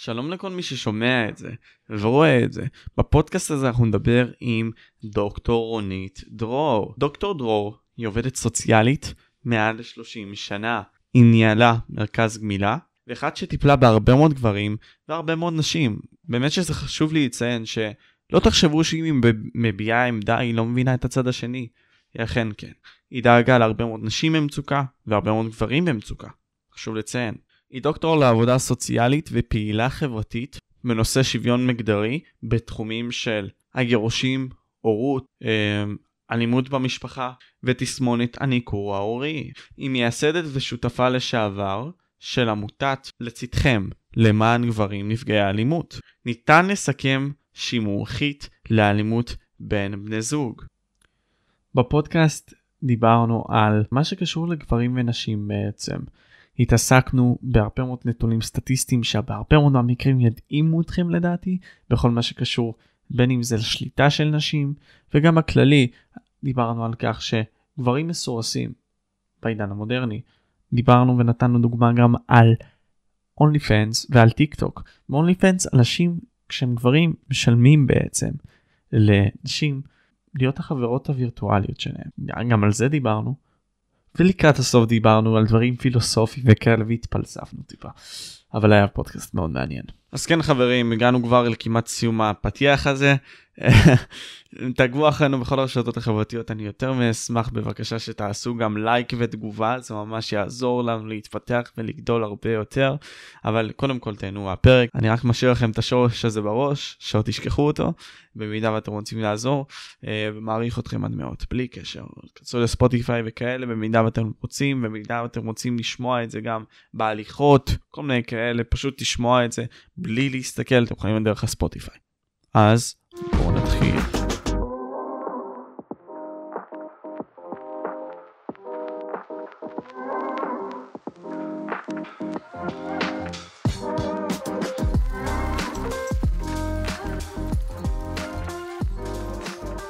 שלום לכל מי ששומע את זה ורואה את זה. בפודקאסט הזה אנחנו נדבר עם דוקטור רונית דרור. דוקטור דרור היא עובדת סוציאלית מעל 30 שנה. היא ניהלה מרכז גמילה, ואחת שטיפלה בהרבה מאוד גברים והרבה מאוד נשים. באמת שזה חשוב לי לציין שלא תחשבו שאם היא מביעה עמדה היא לא מבינה את הצד השני. היא אכן כן. היא דאגה להרבה מאוד נשים במצוקה והרבה מאוד גברים במצוקה. חשוב לציין. היא דוקטור לעבודה סוציאלית ופעילה חברתית בנושא שוויון מגדרי בתחומים של הגירושים, הורות, אמ, אלימות במשפחה ותסמונת הניכור ההורי. היא מייסדת ושותפה לשעבר של עמותת לצדכם למען גברים נפגעי אלימות. ניתן לסכם שהיא מומחית לאלימות בין בני זוג. בפודקאסט דיברנו על מה שקשור לגברים ונשים בעצם. התעסקנו בהרבה מאוד נתונים סטטיסטיים שבהרבה מאוד מהמקרים ידעימו אתכם לדעתי בכל מה שקשור בין אם זה לשליטה של נשים וגם הכללי דיברנו על כך שגברים מסורסים בעידן המודרני דיברנו ונתנו דוגמה גם על אונלי פנס ועל טיק טוק. באונלי פנס אנשים כשהם גברים משלמים בעצם לנשים להיות החברות הווירטואליות שלהם גם על זה דיברנו. ולקראת הסוף דיברנו על דברים פילוסופיים וכאלה והתפלספנו טיפה. אבל היה פודקאסט מאוד מעניין. אז כן חברים הגענו כבר לכמעט סיום הפתיח הזה. תעקבו אחרינו בכל הרשתות החברתיות אני יותר מאשמח בבקשה שתעשו גם לייק ותגובה זה ממש יעזור לנו להתפתח ולגדול הרבה יותר. אבל קודם כל תהנו מהפרק. אני רק משאיר לכם את השורש הזה בראש שלא תשכחו אותו במידה ואתם רוצים לעזור אה, ומעריך אתכם עד מאוד בלי קשר. כנסו לספוטיפיי וכאלה במידה ואתם רוצים במידה ואתם רוצים לשמוע את זה גם בהליכות כל מיני כאלה פשוט תשמוע את זה בלי להסתכל אתם יכולים דרך הספוטיפיי. אז בואו נתחיל.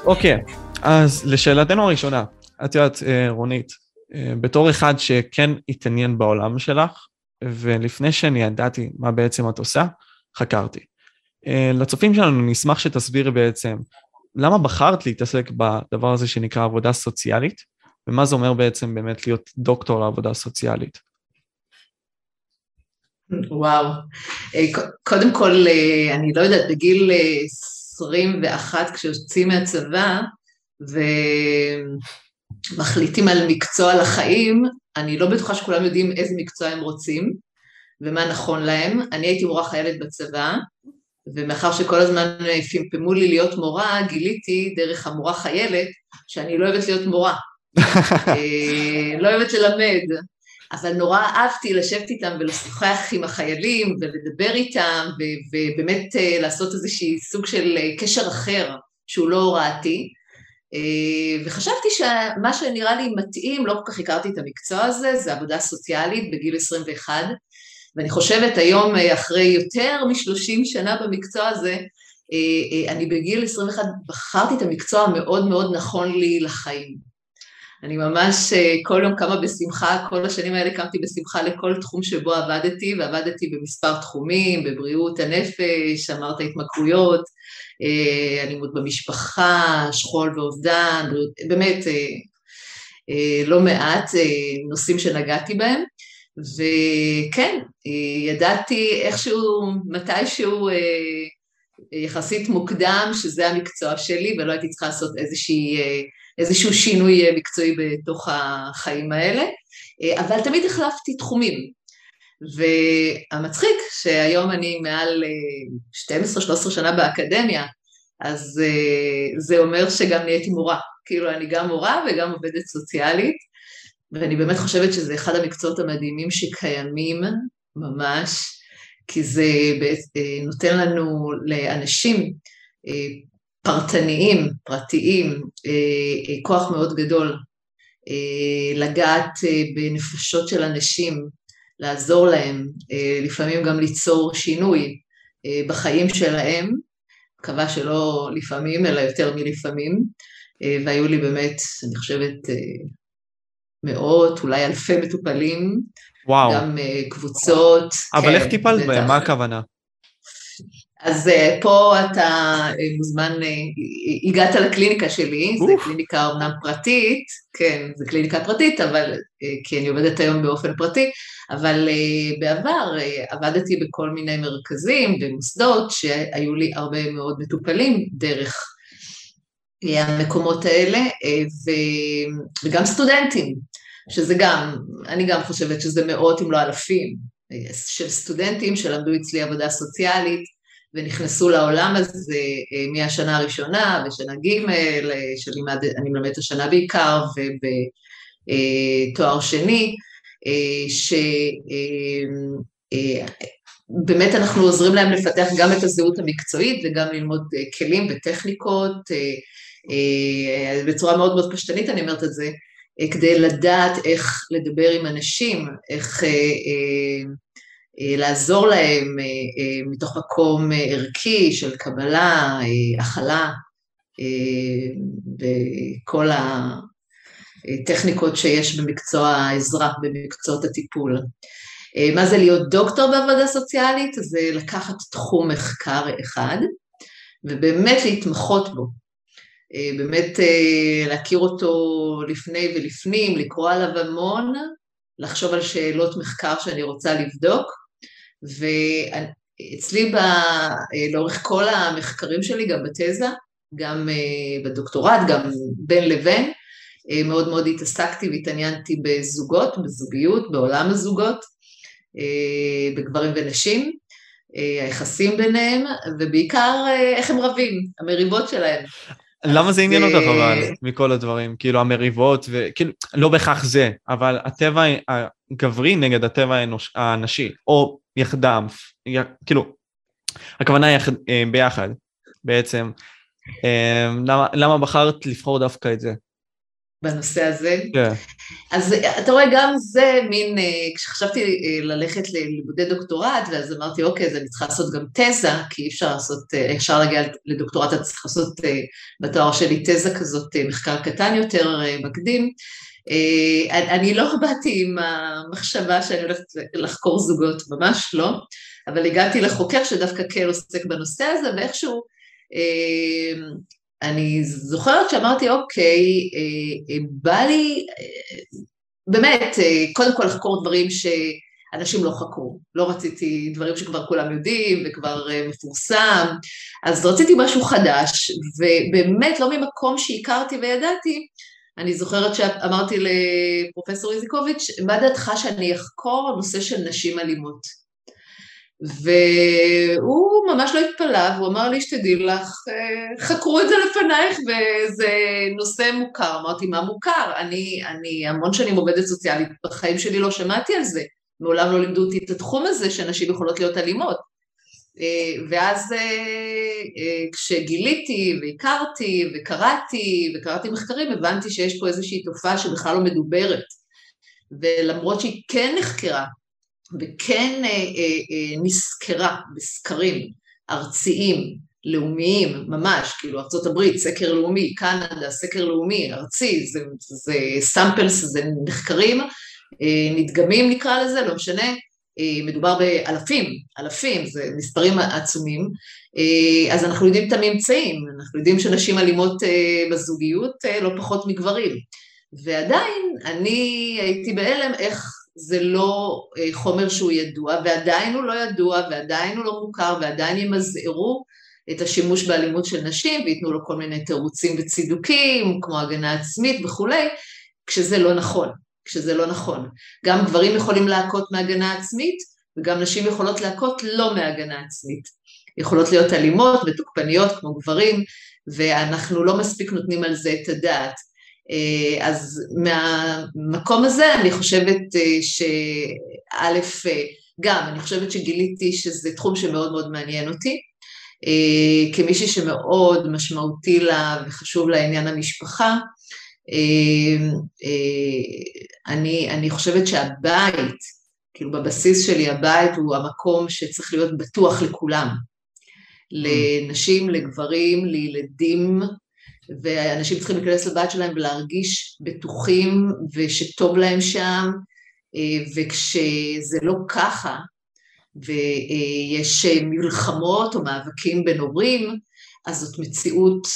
אוקיי, okay, אז לשאלתנו הראשונה, את יודעת, אה, רונית, אה, בתור אחד שכן התעניין בעולם שלך, ולפני שאני ידעתי מה בעצם את עושה, חקרתי. אה, לצופים שלנו נשמח שתסבירי בעצם למה בחרת להתעסק בדבר הזה שנקרא עבודה סוציאלית, ומה זה אומר בעצם באמת להיות דוקטור לעבודה סוציאלית. וואו, אה, קודם כל, אה, אני לא יודעת, בגיל 21 כשיוצאים מהצבא ומחליטים על מקצוע לחיים, אני לא בטוחה שכולם יודעים איזה מקצוע הם רוצים ומה נכון להם. אני הייתי מורה חיילת בצבא, ומאחר שכל הזמן פמפמו לי להיות מורה, גיליתי דרך המורה חיילת שאני לא אוהבת להיות מורה. אה, לא אוהבת ללמד, אבל נורא אהבתי לשבת איתם ולשוחח עם החיילים ולדבר איתם ובאמת אה, לעשות איזשהי סוג של אה, קשר אחר שהוא לא הוראתי. וחשבתי שמה שנראה לי מתאים, לא כל כך הכרתי את המקצוע הזה, זה עבודה סוציאלית בגיל 21, ואני חושבת היום, אה, אחרי יותר משלושים שנה במקצוע הזה, אה, אה, אני בגיל 21 בחרתי את המקצוע המאוד מאוד נכון לי לחיים. אני ממש כל יום קמה בשמחה, כל השנים האלה קמתי בשמחה לכל תחום שבו עבדתי, ועבדתי במספר תחומים, בבריאות הנפש, אמרת התמכרויות, אלימות במשפחה, שכול ואובדן, באמת לא מעט נושאים שנגעתי בהם. וכן, ידעתי איכשהו, מתישהו אה, יחסית מוקדם שזה המקצוע שלי ולא הייתי צריכה לעשות איזושהי, אה, איזשהו שינוי מקצועי בתוך החיים האלה, אה, אבל תמיד החלפתי תחומים. והמצחיק שהיום אני מעל 12-13 שנה באקדמיה, אז זה אומר שגם נהייתי מורה, כאילו אני גם מורה וגם עובדת סוציאלית, ואני באמת חושבת שזה אחד המקצועות המדהימים שקיימים ממש, כי זה אה, נותן לנו לאנשים אה, פרטניים, פרטיים, אה, כוח מאוד גדול לגעת בנפשות של אנשים, לעזור להם, לפעמים גם ליצור שינוי בחיים שלהם, מקווה שלא לפעמים, אלא יותר מלפעמים, והיו לי באמת, אני חושבת, מאות, אולי אלפי מטופלים. וואו. גם uh, קבוצות. אבל כן, איך טיפלת בהם? מה הכוונה? אז uh, פה אתה uh, מוזמן, uh, הגעת לקליניקה שלי, זו קליניקה אומנם פרטית, כן, זו קליניקה פרטית, אבל, uh, כי אני עובדת היום באופן פרטי, אבל uh, בעבר uh, עבדתי בכל מיני מרכזים ומוסדות שהיו לי הרבה מאוד מטופלים דרך המקומות האלה, וגם סטודנטים, שזה גם, אני גם חושבת שזה מאות אם לא אלפים של סטודנטים שלמדו אצלי עבודה סוציאלית, ונכנסו לעולם הזה אה, מהשנה הראשונה ושנה ג' אה, שאני מלמדת השנה בעיקר ובתואר שני, אה, שבאמת אנחנו עוזרים להם לפתח גם את הזהות המקצועית וגם ללמוד כלים וטכניקות בצורה מאוד מאוד פשטנית אני אומרת את זה, כדי לדעת איך לדבר עם אנשים, איך אה, לעזור להם אה, אה, מתוך מקום ערכי של קבלה, הכלה, וכל הטכניקות שיש במקצוע העזרה, במקצועות הטיפול. מה זה להיות דוקטור בעבודה סוציאלית? זה לקחת תחום מחקר אחד ובאמת להתמחות בו. באמת להכיר אותו לפני ולפנים, לקרוא עליו המון, לחשוב על שאלות מחקר שאני רוצה לבדוק, ואצלי ב... לאורך כל המחקרים שלי, גם בתזה, גם אה, בדוקטורט, גם בין לבין, אה, מאוד מאוד התעסקתי והתעניינתי בזוגות, בזוגיות, בעולם הזוגות, אה, בגברים ונשים, היחסים ביניהם, ובעיקר איך הם רבים, המריבות שלהם. למה זה עניין אותך אבל, מכל הדברים? כאילו המריבות, וכאילו, לא בהכרח זה, אבל הטבע הגברי נגד הטבע הנשי, או יחדם, כאילו, הכוונה היא אה, ביחד בעצם. אה, למה, למה בחרת לבחור דווקא את זה? בנושא הזה. כן. אז אתה רואה, גם זה מין, אה, כשחשבתי ללכת ללימודי דוקטורט, ואז אמרתי, אוקיי, אז אני צריכה לעשות גם תזה, כי אי אפשר לעשות, אפשר להגיע לדוקטורט, אתה צריך לעשות בתואר שלי תזה כזאת, מחקר קטן יותר, מקדים. אה, אני לא באתי עם המחשבה שאני הולכת לחקור זוגות, ממש לא, אבל הגעתי לחוקר שדווקא כן עוסק בנושא הזה, ואיכשהו אה, אני זוכרת שאמרתי, אוקיי, אה, בא לי באמת, קודם כל לחקור דברים שאנשים לא חקרו. לא רציתי דברים שכבר כולם יודעים וכבר מפורסם, אז רציתי משהו חדש, ובאמת לא ממקום שהכרתי וידעתי, אני זוכרת שאמרתי לפרופסור איזיקוביץ', מה דעתך שאני אחקור נושא של נשים אלימות? והוא ממש לא התפלא, והוא אמר לי, שתדעי לך, אה, חקרו את זה לפנייך וזה נושא מוכר. אמרתי, מה מוכר? אני, אני המון שנים עובדת סוציאלית, בחיים שלי לא שמעתי על זה. מעולם לא לימדו אותי את התחום הזה שנשים יכולות להיות אלימות. אה, ואז אה, כשגיליתי והכרתי וקראתי וקראתי מחקרים, הבנתי שיש פה איזושהי תופעה שבכלל לא מדוברת. ולמרות שהיא כן נחקרה וכן נסקרה בסקרים ארציים, לאומיים, ממש, כאילו ארה"ב, סקר לאומי, קנדה, סקר לאומי, ארצי, זה, זה סאמפלס, זה נחקרים, נדגמים נקרא לזה, לא משנה, אה, מדובר באלפים, אלפים, זה מספרים עצומים, אה, אז אנחנו יודעים את הממצאים, אנחנו יודעים שנשים אלימות אה, בזוגיות לא פחות מגברים, ועדיין אני הייתי בהלם איך זה לא חומר שהוא ידוע, ועדיין הוא לא ידוע, ועדיין הוא לא מוכר, ועדיין ימזערו את השימוש באלימות של נשים, וייתנו לו כל מיני תירוצים וצידוקים, כמו הגנה עצמית וכולי, כשזה לא נכון. כשזה לא נכון. גם גברים יכולים להכות מהגנה עצמית, וגם נשים יכולות להכות לא מהגנה עצמית. יכולות להיות אלימות ותוקפניות כמו גברים, ואנחנו לא מספיק נותנים על זה את הדעת. אה, אז מהמקום הזה אני חושבת אה, שא', אה, גם, אני חושבת שגיליתי שזה תחום שמאוד מאוד מעניין אותי. כמישהי שמאוד משמעותי לה וחשוב לה עניין המשפחה, אני, אני חושבת שהבית, כאילו בבסיס שלי הבית הוא המקום שצריך להיות בטוח לכולם, לנשים, לגברים, לילדים, ואנשים צריכים להיכנס לבית שלהם ולהרגיש בטוחים ושטוב להם שם, אה, וכשזה לא ככה, ויש מלחמות או מאבקים בין הורים, אז זאת מציאות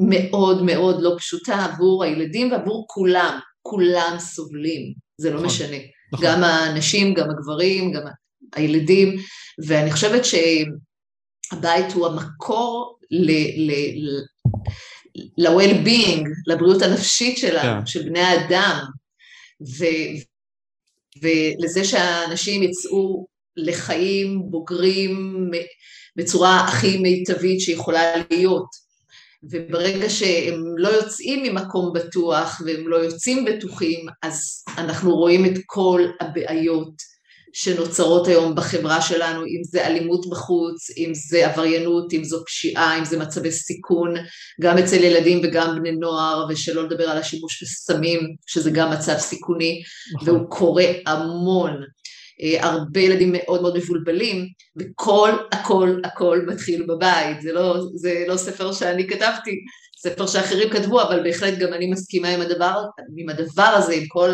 מאוד מאוד לא פשוטה עבור הילדים ועבור כולם, כולם סובלים, זה לא נכון, משנה. נכון. גם הנשים, גם הגברים, גם הילדים, ואני חושבת שהבית הוא המקור ל-well-being, לבריאות הנפשית שלנו, yeah. כן. של בני האדם, ו, ולזה שהאנשים יצאו לחיים בוגרים בצורה הכי מיטבית שיכולה להיות. וברגע שהם לא יוצאים ממקום בטוח והם לא יוצאים בטוחים, אז אנחנו רואים את כל הבעיות שנוצרות היום בחברה שלנו, אם זה אלימות בחוץ, אם זה עבריינות, אם זו פשיעה, אם זה מצבי סיכון, גם אצל ילדים וגם בני נוער, ושלא לדבר על השימוש בסמים, שזה גם מצב סיכוני, נכון. והוא קורה המון. אה, הרבה ילדים מאוד מאוד מבולבלים, וכל, הכל, הכל מתחיל בבית. זה לא, זה לא ספר שאני כתבתי, ספר שאחרים כתבו, אבל בהחלט גם אני מסכימה עם הדבר, עם הדבר הזה, עם כל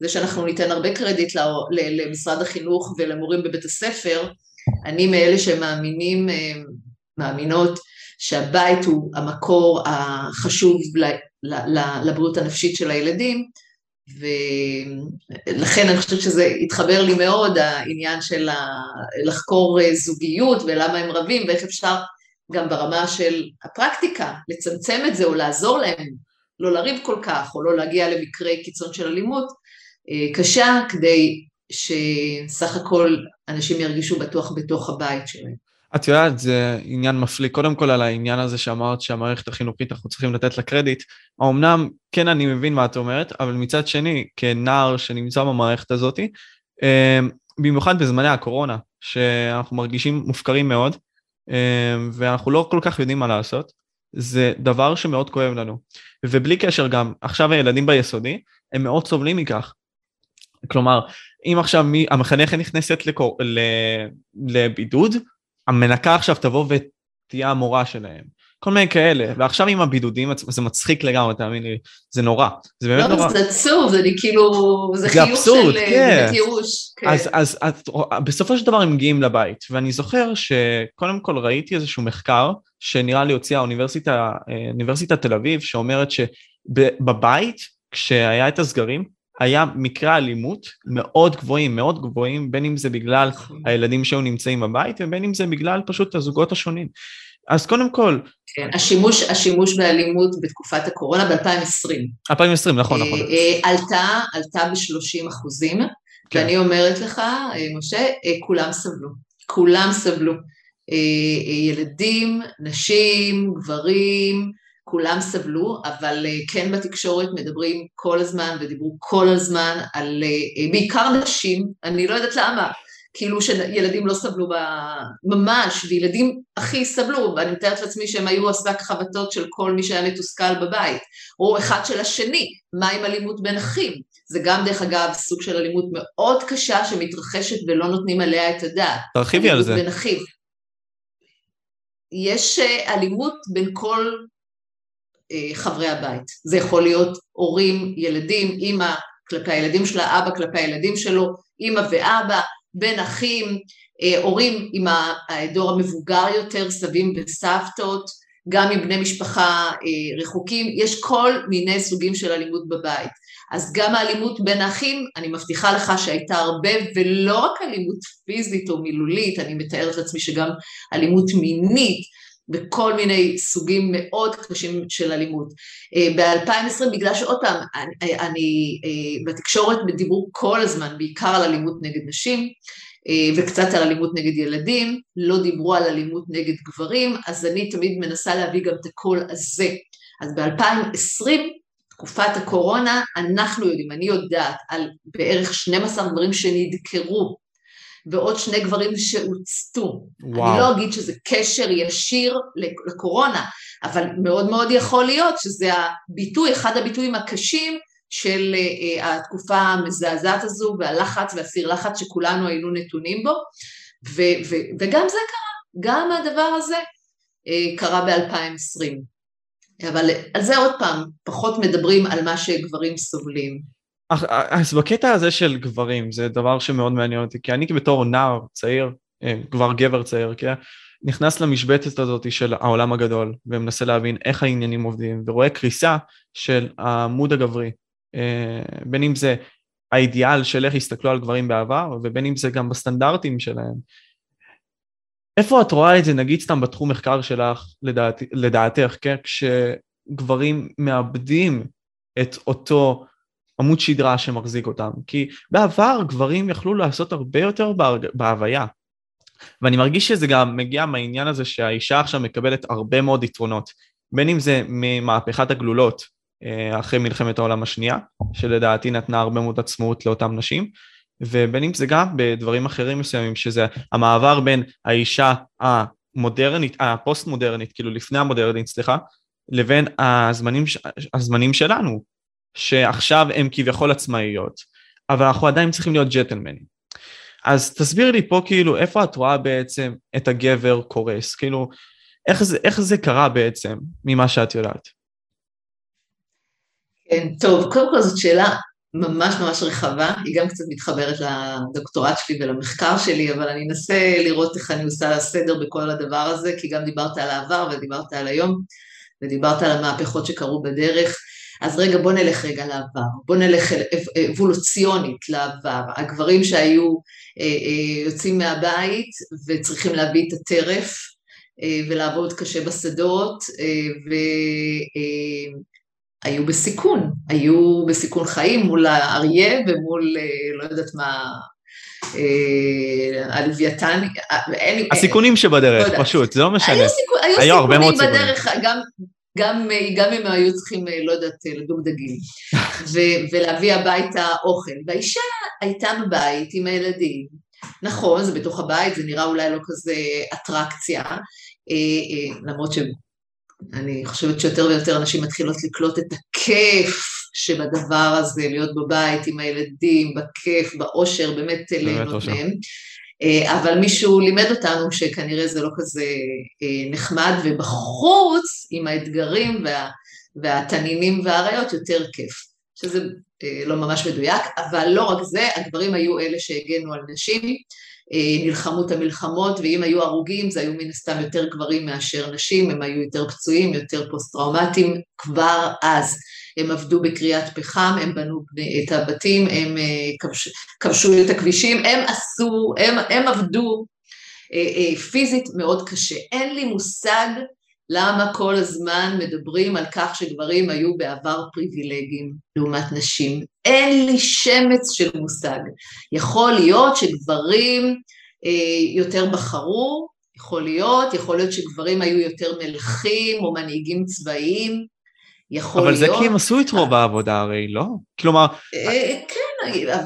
זה שאנחנו ניתן הרבה קרדיט למשרד החינוך ולמורים בבית הספר. אני מאלה שמאמינים, אה, מאמינות, שהבית הוא המקור החשוב לבריאות הנפשית של הילדים, ולכן אני חושבת שזה התחבר לי מאוד, העניין של לחקור אה, זוגיות ולמה הם רבים ואיך אפשר גם ברמה של הפרקטיקה לצמצם את זה או לעזור להם לא לריב כל כך או לא להגיע למקרי קיצון של אלימות קשה כדי שסך הכל אנשים ירגישו בטוח בתוך הבית שלהם. את יודעת, זה עניין מפליא. קודם כל על העניין הזה שאמרת שהמערכת החינוכית, אנחנו צריכים לתת לה קרדיט. אמנם, כן, אני מבין מה את אומרת, אבל מצד שני, כנער שנמצא במערכת הזאת, אמ, במיוחד בזמני הקורונה, שאנחנו מרגישים מופקרים מאוד, אמ, ואנחנו לא כל כך יודעים מה לעשות, זה דבר שמאוד כואב לנו. ובלי קשר גם, עכשיו הילדים ביסודי, הם מאוד סובלים מכך. כלומר, אם עכשיו מי, המחנכת נכנסת לקור, לבידוד, המנקה עכשיו תבוא ותהיה המורה שלהם. כל מיני כאלה, ועכשיו עם הבידודים זה מצחיק לגמרי, תאמין לי, זה נורא, זה באמת לא, נורא. זה עצוב, זה כאילו, זה, זה חיוך של אה, כן. ייאוש. כן. אז, אז, אז בסופו של דבר הם מגיעים לבית, ואני זוכר שקודם כל ראיתי איזשהו מחקר, שנראה לי הוציאה אה, אוניברסיטת תל אביב, שאומרת שבבית, כשהיה את הסגרים, היה מקרי אלימות מאוד גבוהים, מאוד גבוהים, בין אם זה בגלל. הילדים שהיו נמצאים בבית, ובין אם זה בגלל פשוט הזוגות השונים. אז קודם כל... כן, השימוש, השימוש באלימות בתקופת הקורונה ב-2020. 2020, נכון, נכון. אה, אה, עלתה, עלתה ב-30 אחוזים, כן. ואני אומרת לך, אה, משה, כולם סבלו. כולם סבלו. ילדים, נשים, גברים, כולם סבלו, אבל אה, כן בתקשורת מדברים כל הזמן ודיברו כל הזמן על אה, בעיקר נשים, אני לא יודעת למה, כאילו שילדים לא סבלו ב... ממש, וילדים הכי סבלו, ואני מתארת לעצמי שהם היו השק חבטות של כל מי שהיה מתוסכל בבית, או אחד של השני, מה עם אלימות בין אחים? זה גם דרך אגב סוג של אלימות מאוד קשה שמתרחשת ולא נותנים עליה את הדעת. תרחיבי על זה. בין אחים. יש אה, אלימות בין כל אה, חברי הבית. זה יכול להיות הורים, ילדים, אימא כלפי הילדים שלה, אבא כלפי הילדים שלו, אימא ואבא, בין אחים, אה, הורים עם הדור המבוגר יותר, סבים וסבתות, גם עם בני משפחה אה, רחוקים, יש כל מיני סוגים של אלימות בבית. אז גם האלימות בין האחים, אני מבטיחה לך שהייתה הרבה, ולא רק אלימות פיזית או מילולית, אני מתארת לעצמי שגם אלימות מינית, בכל מיני סוגים מאוד קשים של אלימות. אה, ב-2020, בגלל שעוד פעם, אני, אני אה, בתקשורת דיברו כל הזמן בעיקר על אלימות נגד נשים, אה, וקצת על אלימות נגד ילדים, לא דיברו על אלימות נגד גברים, אז אני תמיד מנסה להביא גם את הקול הזה. אז ב-2020, תקופת הקורונה, אנחנו יודעים, אני יודעת על בערך 12 גברים שנדקרו ועוד שני גברים שהוצתו. וואו. אני לא אגיד שזה קשר ישיר לקורונה, אבל מאוד מאוד יכול להיות שזה הביטוי, אחד הביטויים הקשים של uh, התקופה המזעזעת הזו והלחץ והסיר לחץ שכולנו היינו נתונים בו, ו- ו- וגם זה קרה, גם הדבר הזה uh, קרה ב-2020. אבל על זה עוד פעם, פחות מדברים על מה שגברים סובלים. אז בקטע הזה של גברים, זה דבר שמאוד מעניין אותי, כי אני בתור נער צעיר, כבר גבר צעיר, כן? נכנס למשבצת הזאת של העולם הגדול ומנסה להבין איך העניינים עובדים ורואה קריסה של העמוד הגברי, בין אם זה האידיאל של איך הסתכלו על גברים בעבר ובין אם זה גם בסטנדרטים שלהם. איפה את רואה את זה, נגיד סתם בתחום מחקר שלך, לדעת, לדעתך, כן? כשגברים מאבדים את אותו עמוד שדרה שמחזיק אותם. כי בעבר גברים יכלו לעשות הרבה יותר בהוויה. ואני מרגיש שזה גם מגיע מהעניין הזה שהאישה עכשיו מקבלת הרבה מאוד יתרונות. בין אם זה ממהפכת הגלולות אה, אחרי מלחמת העולם השנייה, שלדעתי נתנה הרבה מאוד עצמאות לאותן נשים, ובין אם זה גם בדברים אחרים מסוימים, שזה המעבר בין האישה המודרנית, הפוסט מודרנית, כאילו לפני המודרנית, סליחה, לבין הזמנים, הזמנים שלנו, שעכשיו הם כביכול עצמאיות, אבל אנחנו עדיין צריכים להיות ג'טלמנים. אז תסביר לי פה כאילו איפה את רואה בעצם את הגבר קורס, כאילו איך זה, איך זה קרה בעצם ממה שאת יודעת. כן, טוב, קודם כל זאת שאלה ממש ממש רחבה, היא גם קצת מתחברת לדוקטורט שלי ולמחקר שלי, אבל אני אנסה לראות איך אני עושה סדר בכל הדבר הזה, כי גם דיברת על העבר ודיברת על היום, ודיברת על המהפכות שקרו בדרך. אז רגע, בוא נלך רגע לעבר, בוא נלך אבולוציונית לעבר. הגברים שהיו אה, אה, יוצאים מהבית וצריכים להביא את הטרף אה, ולעבוד קשה בשדות, והיו בסיכון, היו בסיכון חיים מול האריה ומול, לא יודעת מה, הלוויתן, הסיכונים שבדרך, לא פשוט, זה לא משנה. היו, היו, היו סיכונים. בדרך, גם, גם, גם אם היו צריכים, לא יודעת, לדוג דגים, ולהביא הביתה אוכל. והאישה הייתה בבית עם הילדים. נכון, זה בתוך הבית, זה נראה אולי לא כזה אטרקציה, אה, אה, למרות שאני חושבת שיותר ויותר אנשים מתחילות לקלוט את הכיף שבדבר הזה, להיות בבית עם הילדים, בכיף, באושר, באמת ליהנות מהם. אה, אבל מישהו לימד אותנו שכנראה זה לא כזה אה, נחמד, ובחוץ, עם האתגרים וה, והתנינים והאריות, יותר כיף. שזה אה, לא ממש מדויק, אבל לא רק זה, הגברים היו אלה שהגנו על נשים, נלחמו את המלחמות, ואם היו הרוגים זה היו מן הסתם יותר גברים מאשר נשים, הם היו יותר פצועים, יותר פוסט-טראומטיים כבר אז. הם עבדו בקריאת פחם, הם בנו את הבתים, הם אה, כבש, כבשו את הכבישים, הם עשו, הם, הם עבדו אה, אה, פיזית מאוד קשה. אין לי מושג למה כל הזמן מדברים על כך שגברים היו בעבר פריבילגיים לעומת נשים. אין לי שמץ של מושג. יכול להיות שגברים יותר בחרו, יכול להיות, יכול להיות שגברים היו יותר מלכים או מנהיגים צבאיים, יכול אבל להיות... אבל זה כי הם עשו את רוב העבודה הרי, לא? כלומר... אה, כן, אה,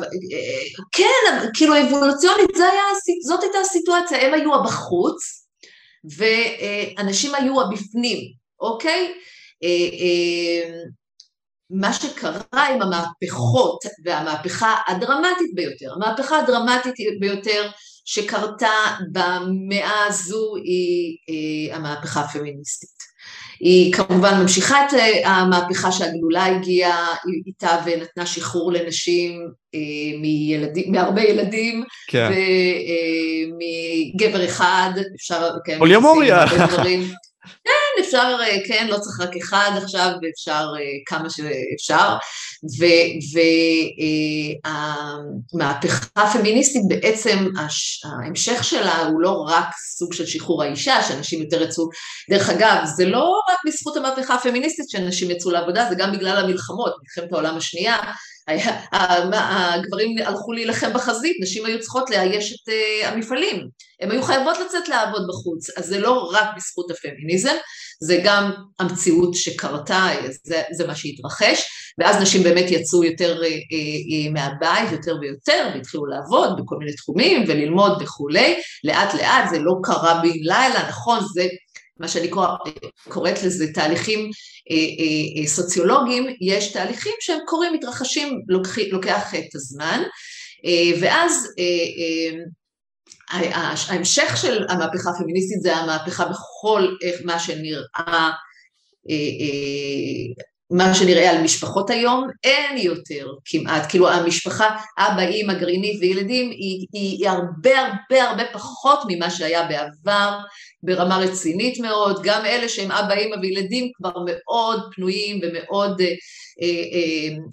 כן, כאילו אבולוציונית, זאת הייתה הסיטואציה, הם היו הבחוץ, ואנשים היו הבפנים, אוקיי? אה, מה שקרה עם המהפכות, והמהפכה הדרמטית ביותר, המהפכה הדרמטית ביותר שקרתה במאה הזו היא המהפכה הפמיניסטית. היא כמובן ממשיכה את אה, המהפכה שהגלולה הגיעה איתה ונתנה שחרור לנשים אה, מילדים, מהרבה ילדים, כן. ומגבר אה, אחד, אפשר... כן, פוליומוריה. כן, אפשר, כן, לא צריך רק אחד עכשיו, ואפשר כמה שאפשר. והמהפכה הפמיניסטית בעצם, ההמשך שלה הוא לא רק סוג של שחרור האישה, שאנשים יותר יצאו, דרך אגב, זה לא רק בזכות המהפכה הפמיניסטית שאנשים יצאו לעבודה, זה גם בגלל המלחמות, מלחמת העולם השנייה, הגברים הלכו להילחם בחזית, נשים היו צריכות לאייש את uh, המפעלים, הן היו חייבות לצאת לעבוד בחוץ, אז זה לא רק בזכות הפמיניזם, זה גם המציאות שקרתה, זה, זה מה שהתרחש, ואז נשים באמת יצאו יותר uh, uh, מהבית יותר ויותר, והתחילו לעבוד בכל מיני תחומים וללמוד וכולי, לאט לאט זה לא קרה בן לילה, נכון, זה מה שאני קוראת לזה תהליכים אה, אה, אה, סוציולוגיים, יש תהליכים שהם קורים, מתרחשים, לוקח, לוקח את הזמן, ואז ההמשך של המהפכה הפמיניסטית זה המהפכה בכל מה שנראה מה שנראה על משפחות היום, אין יותר כמעט, כאילו המשפחה, אבא, אימא, גרעינית וילדים, היא, היא, היא הרבה הרבה הרבה פחות ממה שהיה בעבר, ברמה רצינית מאוד, גם אלה שהם אבא, אימא וילדים כבר מאוד פנויים ומאוד, אה, אה,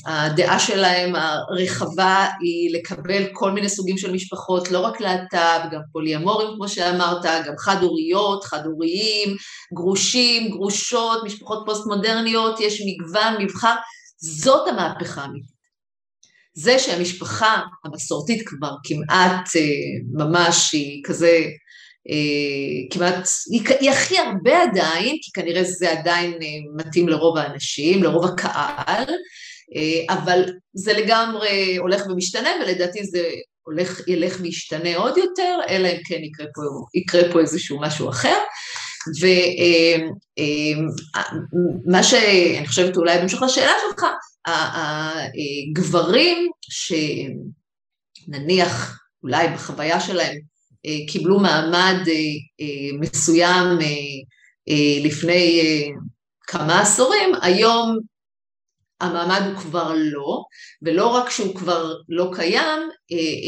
אה, הדעה שלהם הרחבה היא לקבל כל מיני סוגים של משפחות, לא רק להט"ב, גם פוליאמורים כמו שאמרת, גם חד-הוריות, חד-הוריים, גרושים, גרושות, משפחות פוסט-מודרניות, יש מגוון, מבחר, זאת המהפכה האמיתית. זה שהמשפחה המסורתית כבר כמעט ממש היא כזה אה, כמעט, היא הכי הרבה עדיין, כי כנראה זה עדיין אה, מתאים לרוב האנשים, לרוב הקהל, אה, אבל זה לגמרי הולך ומשתנה, ולדעתי זה הולך, ילך וישתנה עוד יותר, אלא אם כן יקרה פה, יקרה פה איזשהו משהו אחר. ומה שאני חושבת אולי בהמשך לשאלה שלך, הגברים שנניח אולי בחוויה שלהם אה, קיבלו מעמד אה, אה, מסוים לפני כמה עשורים, היום המעמד הוא כבר לא, ולא רק שהוא כבר לא קיים,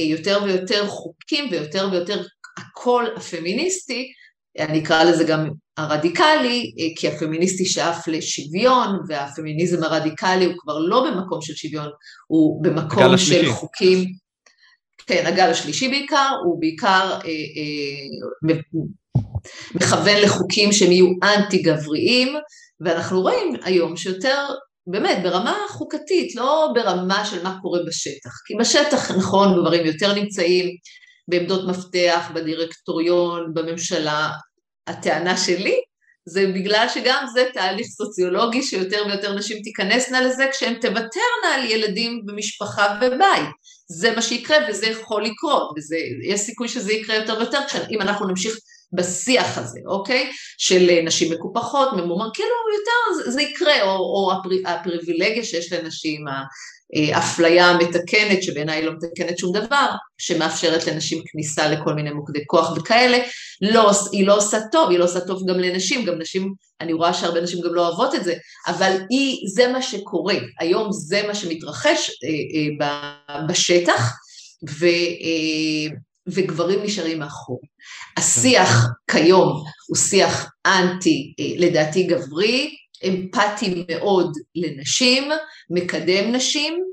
יותר ויותר חוקים ויותר ויותר הקול הפמיניסטי, אני אקרא לזה גם הרדיקלי, כי הפמיניסטי שאף לשוויון, והפמיניזם הרדיקלי הוא כבר לא במקום של שוויון, הוא במקום של חוקים כן, הגל השלישי בעיקר, הוא בעיקר אה, אה, מכוון לחוקים שהם יהיו אנטי גבריים, ואנחנו רואים היום שיותר, באמת, ברמה חוקתית, לא ברמה של מה קורה בשטח, כי בשטח, נכון, גברים יותר נמצאים בעמדות מפתח, בדירקטוריון, בממשלה, הטענה שלי זה בגלל שגם זה תהליך סוציולוגי שיותר ויותר נשים תיכנסנה לזה כשהן תוותרנה על ילדים במשפחה ובית. זה מה שיקרה וזה יכול לקרות, ויש סיכוי שזה יקרה יותר ויותר אם אנחנו נמשיך בשיח הזה, אוקיי? של נשים מקופחות, ממומר, כאילו יותר זה, זה יקרה, או, או הפר, הפריבילגיה שיש לנשים, האפליה המתקנת, שבעיניי לא מתקנת שום דבר, שמאפשרת לנשים כניסה לכל מיני מוקדי כוח וכאלה, לא, היא לא עושה טוב, היא לא עושה טוב גם לנשים, גם נשים, אני רואה שהרבה נשים גם לא אוהבות את זה, אבל היא, זה מה שקורה, היום זה מה שמתרחש אה, אה, בשטח, ו, אה, וגברים נשארים מאחור. השיח כיום הוא שיח אנטי, אה, לדעתי גברי, אמפתי מאוד לנשים, מקדם נשים,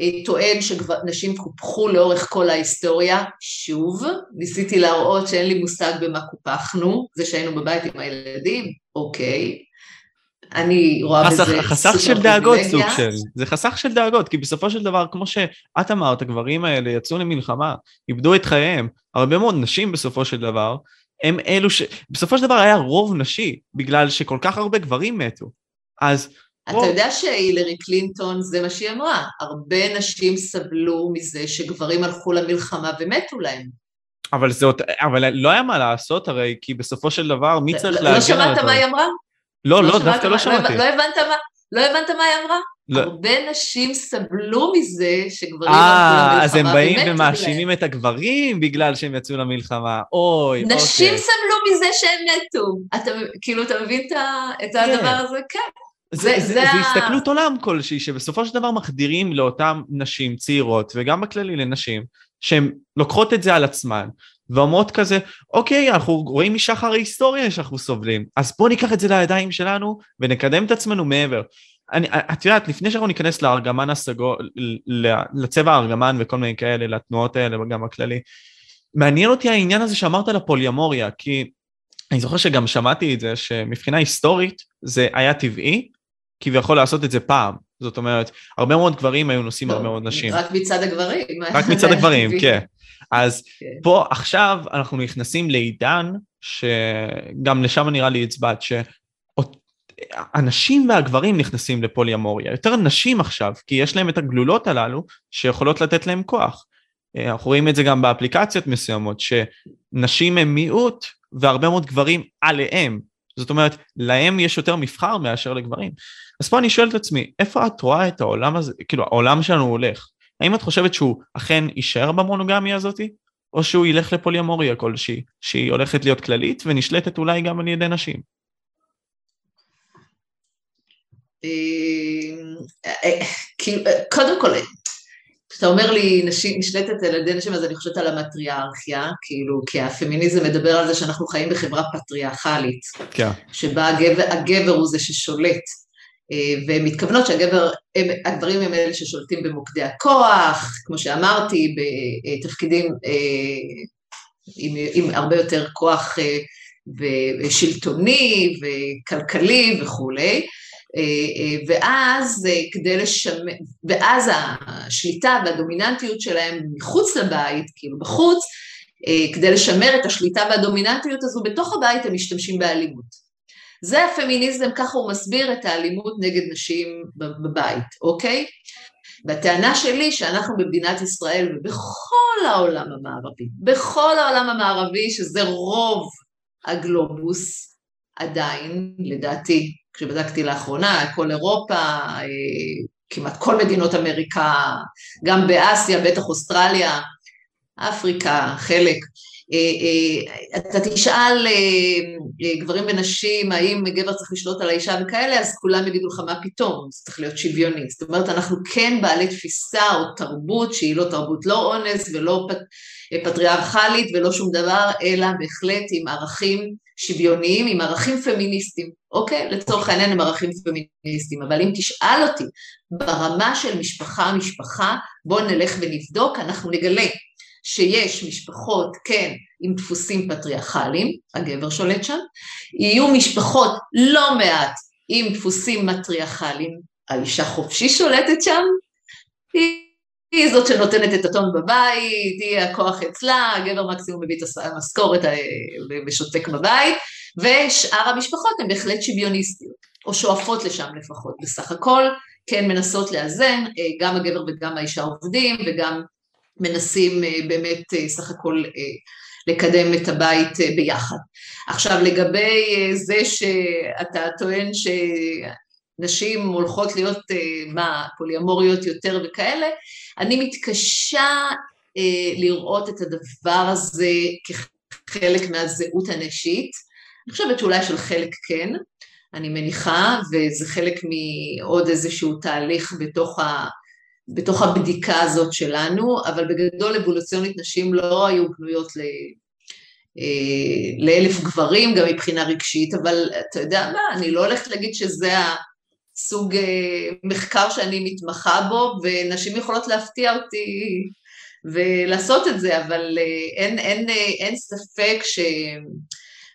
אה, טוען שנשים קופחו לאורך כל ההיסטוריה, שוב, ניסיתי להראות שאין לי מושג במה קופחנו, זה שהיינו בבית עם הילדים, אוקיי, אני רואה חסך, בזה חסך של דאגות סוג של, זה חסך של דאגות, כי בסופו של דבר, כמו שאת אמרת, הגברים האלה יצאו למלחמה, איבדו את חייהם, הרבה מאוד נשים בסופו של דבר, הם אלו ש... בסופו של דבר היה רוב נשי, בגלל שכל כך הרבה גברים מתו. אז... אתה רוב... יודע שהילרי קלינטון, זה מה שהיא אמרה, הרבה נשים סבלו מזה שגברים הלכו למלחמה ומתו להם. אבל זה עוד... אבל לא היה מה לעשות הרי, כי בסופו של דבר, מי צריך לא, להגן על לא שמעת מה היא אמרה? לא, לא, לא דווקא לא שמעתי. לא הבנת מה... לא הבנת מה היא אמרה? לא. הרבה נשים סבלו מזה שגברים אה, אז הם באים ומאשימים את הגברים בגלל שהם יצאו למלחמה. אוי, אוקיי. נשים סבלו מזה שהם מתו. אתה, כאילו, אתה מבין את הדבר כן. הזה? כן. זה, זה, זה, זה ה... הסתכלות עולם כלשהי, שבסופו של דבר מחדירים לאותן נשים צעירות, וגם בכללי לנשים, שהן לוקחות את זה על עצמן, ואומרות כזה, אוקיי, אנחנו רואים משחר ההיסטוריה שאנחנו סובלים, אז בואו ניקח את זה לידיים שלנו ונקדם את עצמנו מעבר. אני, את יודעת, לפני שאנחנו ניכנס לארגמן הסגול, לצבע הארגמן וכל מיני כאלה, לתנועות האלה וגם הכללי, מעניין אותי העניין הזה שאמרת לפוליומוריה, כי אני זוכר שגם שמעתי את זה, שמבחינה היסטורית זה היה טבעי, כביכול לעשות את זה פעם. זאת אומרת, הרבה מאוד גברים היו נושאים לא, הרבה מאוד נשים. רק מצד הגברים. רק מצד הגברים, כן. אז כן. פה עכשיו אנחנו נכנסים לעידן, שגם לשם נראה לי הצבעת, שהנשים והגברים נכנסים לפוליאמוריה. יותר נשים עכשיו, כי יש להם את הגלולות הללו שיכולות לתת להם כוח. אה, אנחנו רואים את זה גם באפליקציות מסוימות, שנשים הם מיעוט והרבה מאוד גברים עליהם. זאת אומרת, להם יש יותר מבחר מאשר לגברים. אז פה אני שואל את עצמי, איפה את רואה את העולם הזה, כאילו העולם שלנו הולך? האם את חושבת שהוא אכן יישאר במונוגמיה הזאתי, או שהוא ילך לפוליומוריה כלשהי, שהיא הולכת להיות כללית ונשלטת אולי גם על ידי נשים? קודם כל, כשאתה אומר לי נשים נשלטת על ידי נשים, אז אני חושבת על המטריארכיה, כאילו, כי הפמיניזם מדבר על זה שאנחנו חיים בחברה פטריארכלית, כן. שבה הגבר, הגבר הוא זה ששולט, והן מתכוונות שהגברים הם אלה ששולטים במוקדי הכוח, כמו שאמרתי, בתפקידים עם, עם הרבה יותר כוח ושלטוני וכלכלי וכולי, ואז כדי לשמר, ואז השליטה והדומיננטיות שלהם מחוץ לבית, כאילו בחוץ, כדי לשמר את השליטה והדומיננטיות הזו בתוך הבית הם משתמשים באלימות. זה הפמיניזם, ככה הוא מסביר את האלימות נגד נשים בבית, אוקיי? והטענה שלי שאנחנו במדינת ישראל ובכל העולם המערבי, בכל העולם המערבי, שזה רוב הגלובוס, עדיין, לדעתי, כשבדקתי לאחרונה, כל אירופה, אה, כמעט כל מדינות אמריקה, גם באסיה, בטח אוסטרליה, אפריקה, חלק, אתה תשאל גברים ונשים, האם גבר צריך לשלוט על האישה וכאלה, אז כולם יגידו לך מה פתאום, זה צריך להיות שוויוני. זאת אומרת, אנחנו כן בעלי תפיסה או תרבות שהיא לא תרבות לא אונס ולא פטריארכלית ולא שום דבר, אלא בהחלט עם ערכים שוויוניים, עם ערכים פמיניסטיים, אוקיי? לצורך העניין הם ערכים פמיניסטיים, אבל אם תשאל אותי ברמה של משפחה-משפחה, בואו נלך ונבדוק, אנחנו נגלה שיש משפחות, כן, עם דפוסים פטריארכליים, הגבר שולט שם, יהיו משפחות לא מעט עם דפוסים מטריארכליים, האישה חופשי שולטת שם, היא היא זאת שנותנת את הטון בבית, היא הכוח אצלה, הגבר מקסימום מביא את המשכורת אה, ושותק בבית, ושאר המשפחות הן בהחלט שוויוניסטיות, או שואפות לשם לפחות, בסך הכל כן מנסות לאזן, אה, גם הגבר וגם האישה עובדים, וגם מנסים אה, באמת סך הכל לקדם את הבית ביחד. עכשיו לגבי זה שאתה טוען ש... נשים הולכות להיות, מה, פוליאמוריות יותר וכאלה, אני מתקשה אה, לראות את הדבר הזה כחלק מהזהות הנשית. אני חושבת שאולי של חלק כן, אני מניחה, וזה חלק מעוד איזשהו תהליך בתוך, ה, בתוך הבדיקה הזאת שלנו, אבל בגדול אבולוציונית נשים לא היו בנויות ל... אה, לאלף גברים, גם מבחינה רגשית, אבל אתה יודע מה, אני לא הולכת להגיד שזה סוג אה, מחקר שאני מתמחה בו, ונשים יכולות להפתיע אותי ולעשות את זה, אבל אה, אין, אין, אין ספק ש,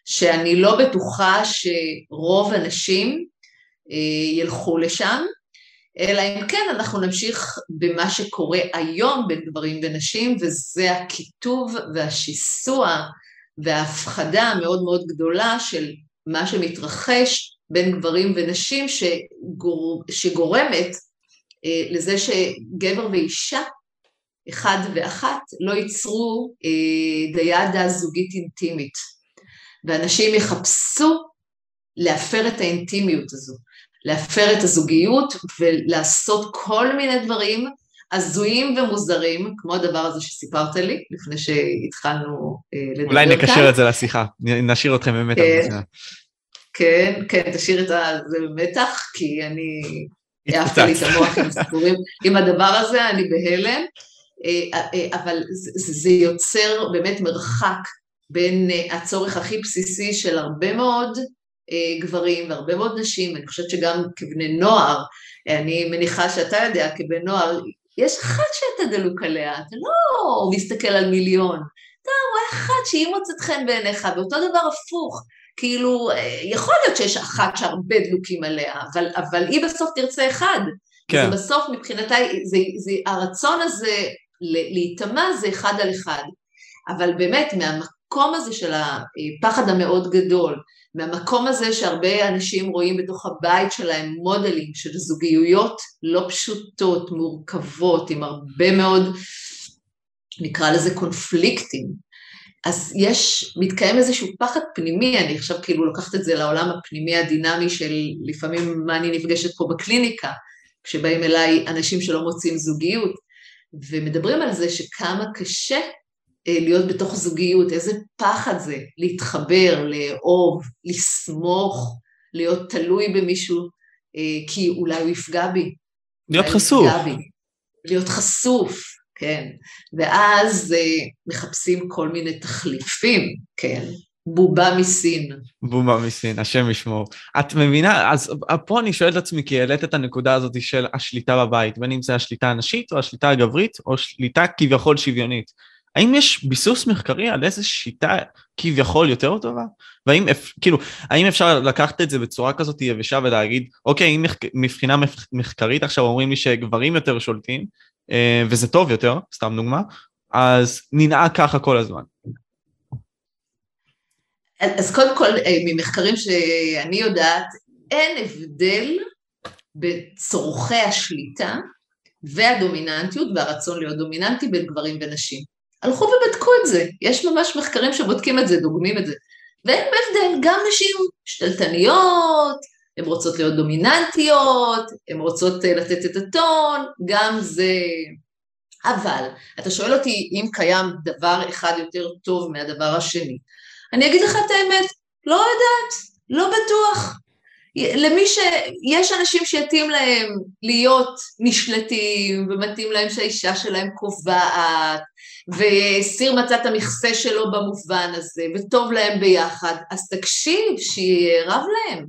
שאני לא בטוחה שרוב הנשים ילכו לשם, אלא אם כן אנחנו נמשיך במה שקורה היום בין גברים ונשים, וזה הקיטוב והשיסוע וההפחדה המאוד מאוד גדולה של מה שמתרחש בין גברים ונשים שגור, שגורמת אה, לזה שגבר ואישה, אחד ואחת, לא ייצרו אה, דיאדה זוגית אינטימית. ואנשים יחפשו להפר את האינטימיות הזו, להפר את הזוגיות ולעשות כל מיני דברים הזויים ומוזרים, כמו הדבר הזה שסיפרת לי לפני שהתחלנו אה, לדבר כאן. אולי נקשר את זה לשיחה, נשאיר אתכם באמת. אה, כן, כן, תשאיר את זה במתח, כי אני העפת לי את המוח עם סיפורים עם הדבר הזה, אני בהלם, אה, אה, אבל זה יוצר באמת מרחק בין אה, הצורך הכי בסיסי של הרבה מאוד גברים והרבה מאוד נשים, אני חושבת שגם כבני נוער, אני מניחה שאתה יודע, כבן נוער, יש אחת שאתה דלוק עליה, אתה לא מסתכל על מיליון, אתה רואה אחת שהיא מוצאת חן בעיניך, ואותו דבר הפוך, כאילו, אה, יכול להיות שיש אחת שהרבה דלוקים עליה, אבל, אבל היא בסוף תרצה אחד. כן. זה בסוף מבחינתה, זה, זה, הרצון הזה להיטמע זה אחד על אחד. אבל באמת, מהמקום הזה של הפחד המאוד גדול, מהמקום הזה שהרבה אנשים רואים בתוך הבית שלהם מודלים של זוגיות לא פשוטות, מורכבות, עם הרבה מאוד, נקרא לזה קונפליקטים, אז יש, מתקיים איזשהו פחד פנימי, אני עכשיו כאילו לוקחת את זה לעולם הפנימי הדינמי של לפעמים מה אני נפגשת פה בקליניקה, כשבאים אליי אנשים שלא מוצאים זוגיות, ומדברים על זה שכמה קשה להיות בתוך זוגיות, איזה פחד זה להתחבר, לאהוב, לסמוך, להיות תלוי במישהו כי אולי הוא יפגע בי. להיות חשוף. בי. להיות חשוף, כן. ואז מחפשים כל מיני תחליפים, כן. בובה מסין. בובה מסין, השם ישמור. את מבינה, אז פה אני שואל את עצמי, כי העלית את הנקודה הזאת של השליטה בבית, בין אם זה השליטה הנשית או השליטה הגברית, או שליטה כביכול שוויונית. האם יש ביסוס מחקרי על איזה שיטה כביכול יותר טובה? והאם, כאילו, האם אפשר לקחת את זה בצורה כזאת יבשה ולהגיד, אוקיי, אם מבחינה מחקרית עכשיו אומרים לי שגברים יותר שולטים, אה, וזה טוב יותר, סתם דוגמה, אז ננהג ככה כל הזמן. אז קודם כל, אה, ממחקרים שאני יודעת, אין הבדל בצורכי השליטה והדומיננטיות והרצון להיות דומיננטי בין גברים ונשים. הלכו ובדקו את זה, יש ממש מחקרים שבודקים את זה, דוגמים את זה. ואין הבדל, גם נשים שתלטניות, הן רוצות להיות דומיננטיות, הן רוצות אה, לתת את הטון, גם זה... אבל, אתה שואל אותי אם קיים דבר אחד יותר טוב מהדבר השני. אני אגיד לך את האמת, לא יודעת, לא בטוח. למי ש... יש אנשים שיתאים להם להיות נשלטים, ומתאים להם שהאישה שלהם קובעת, וסיר מצא את המכסה שלו במובן הזה, וטוב להם ביחד, אז תקשיב, שיהיה רב להם.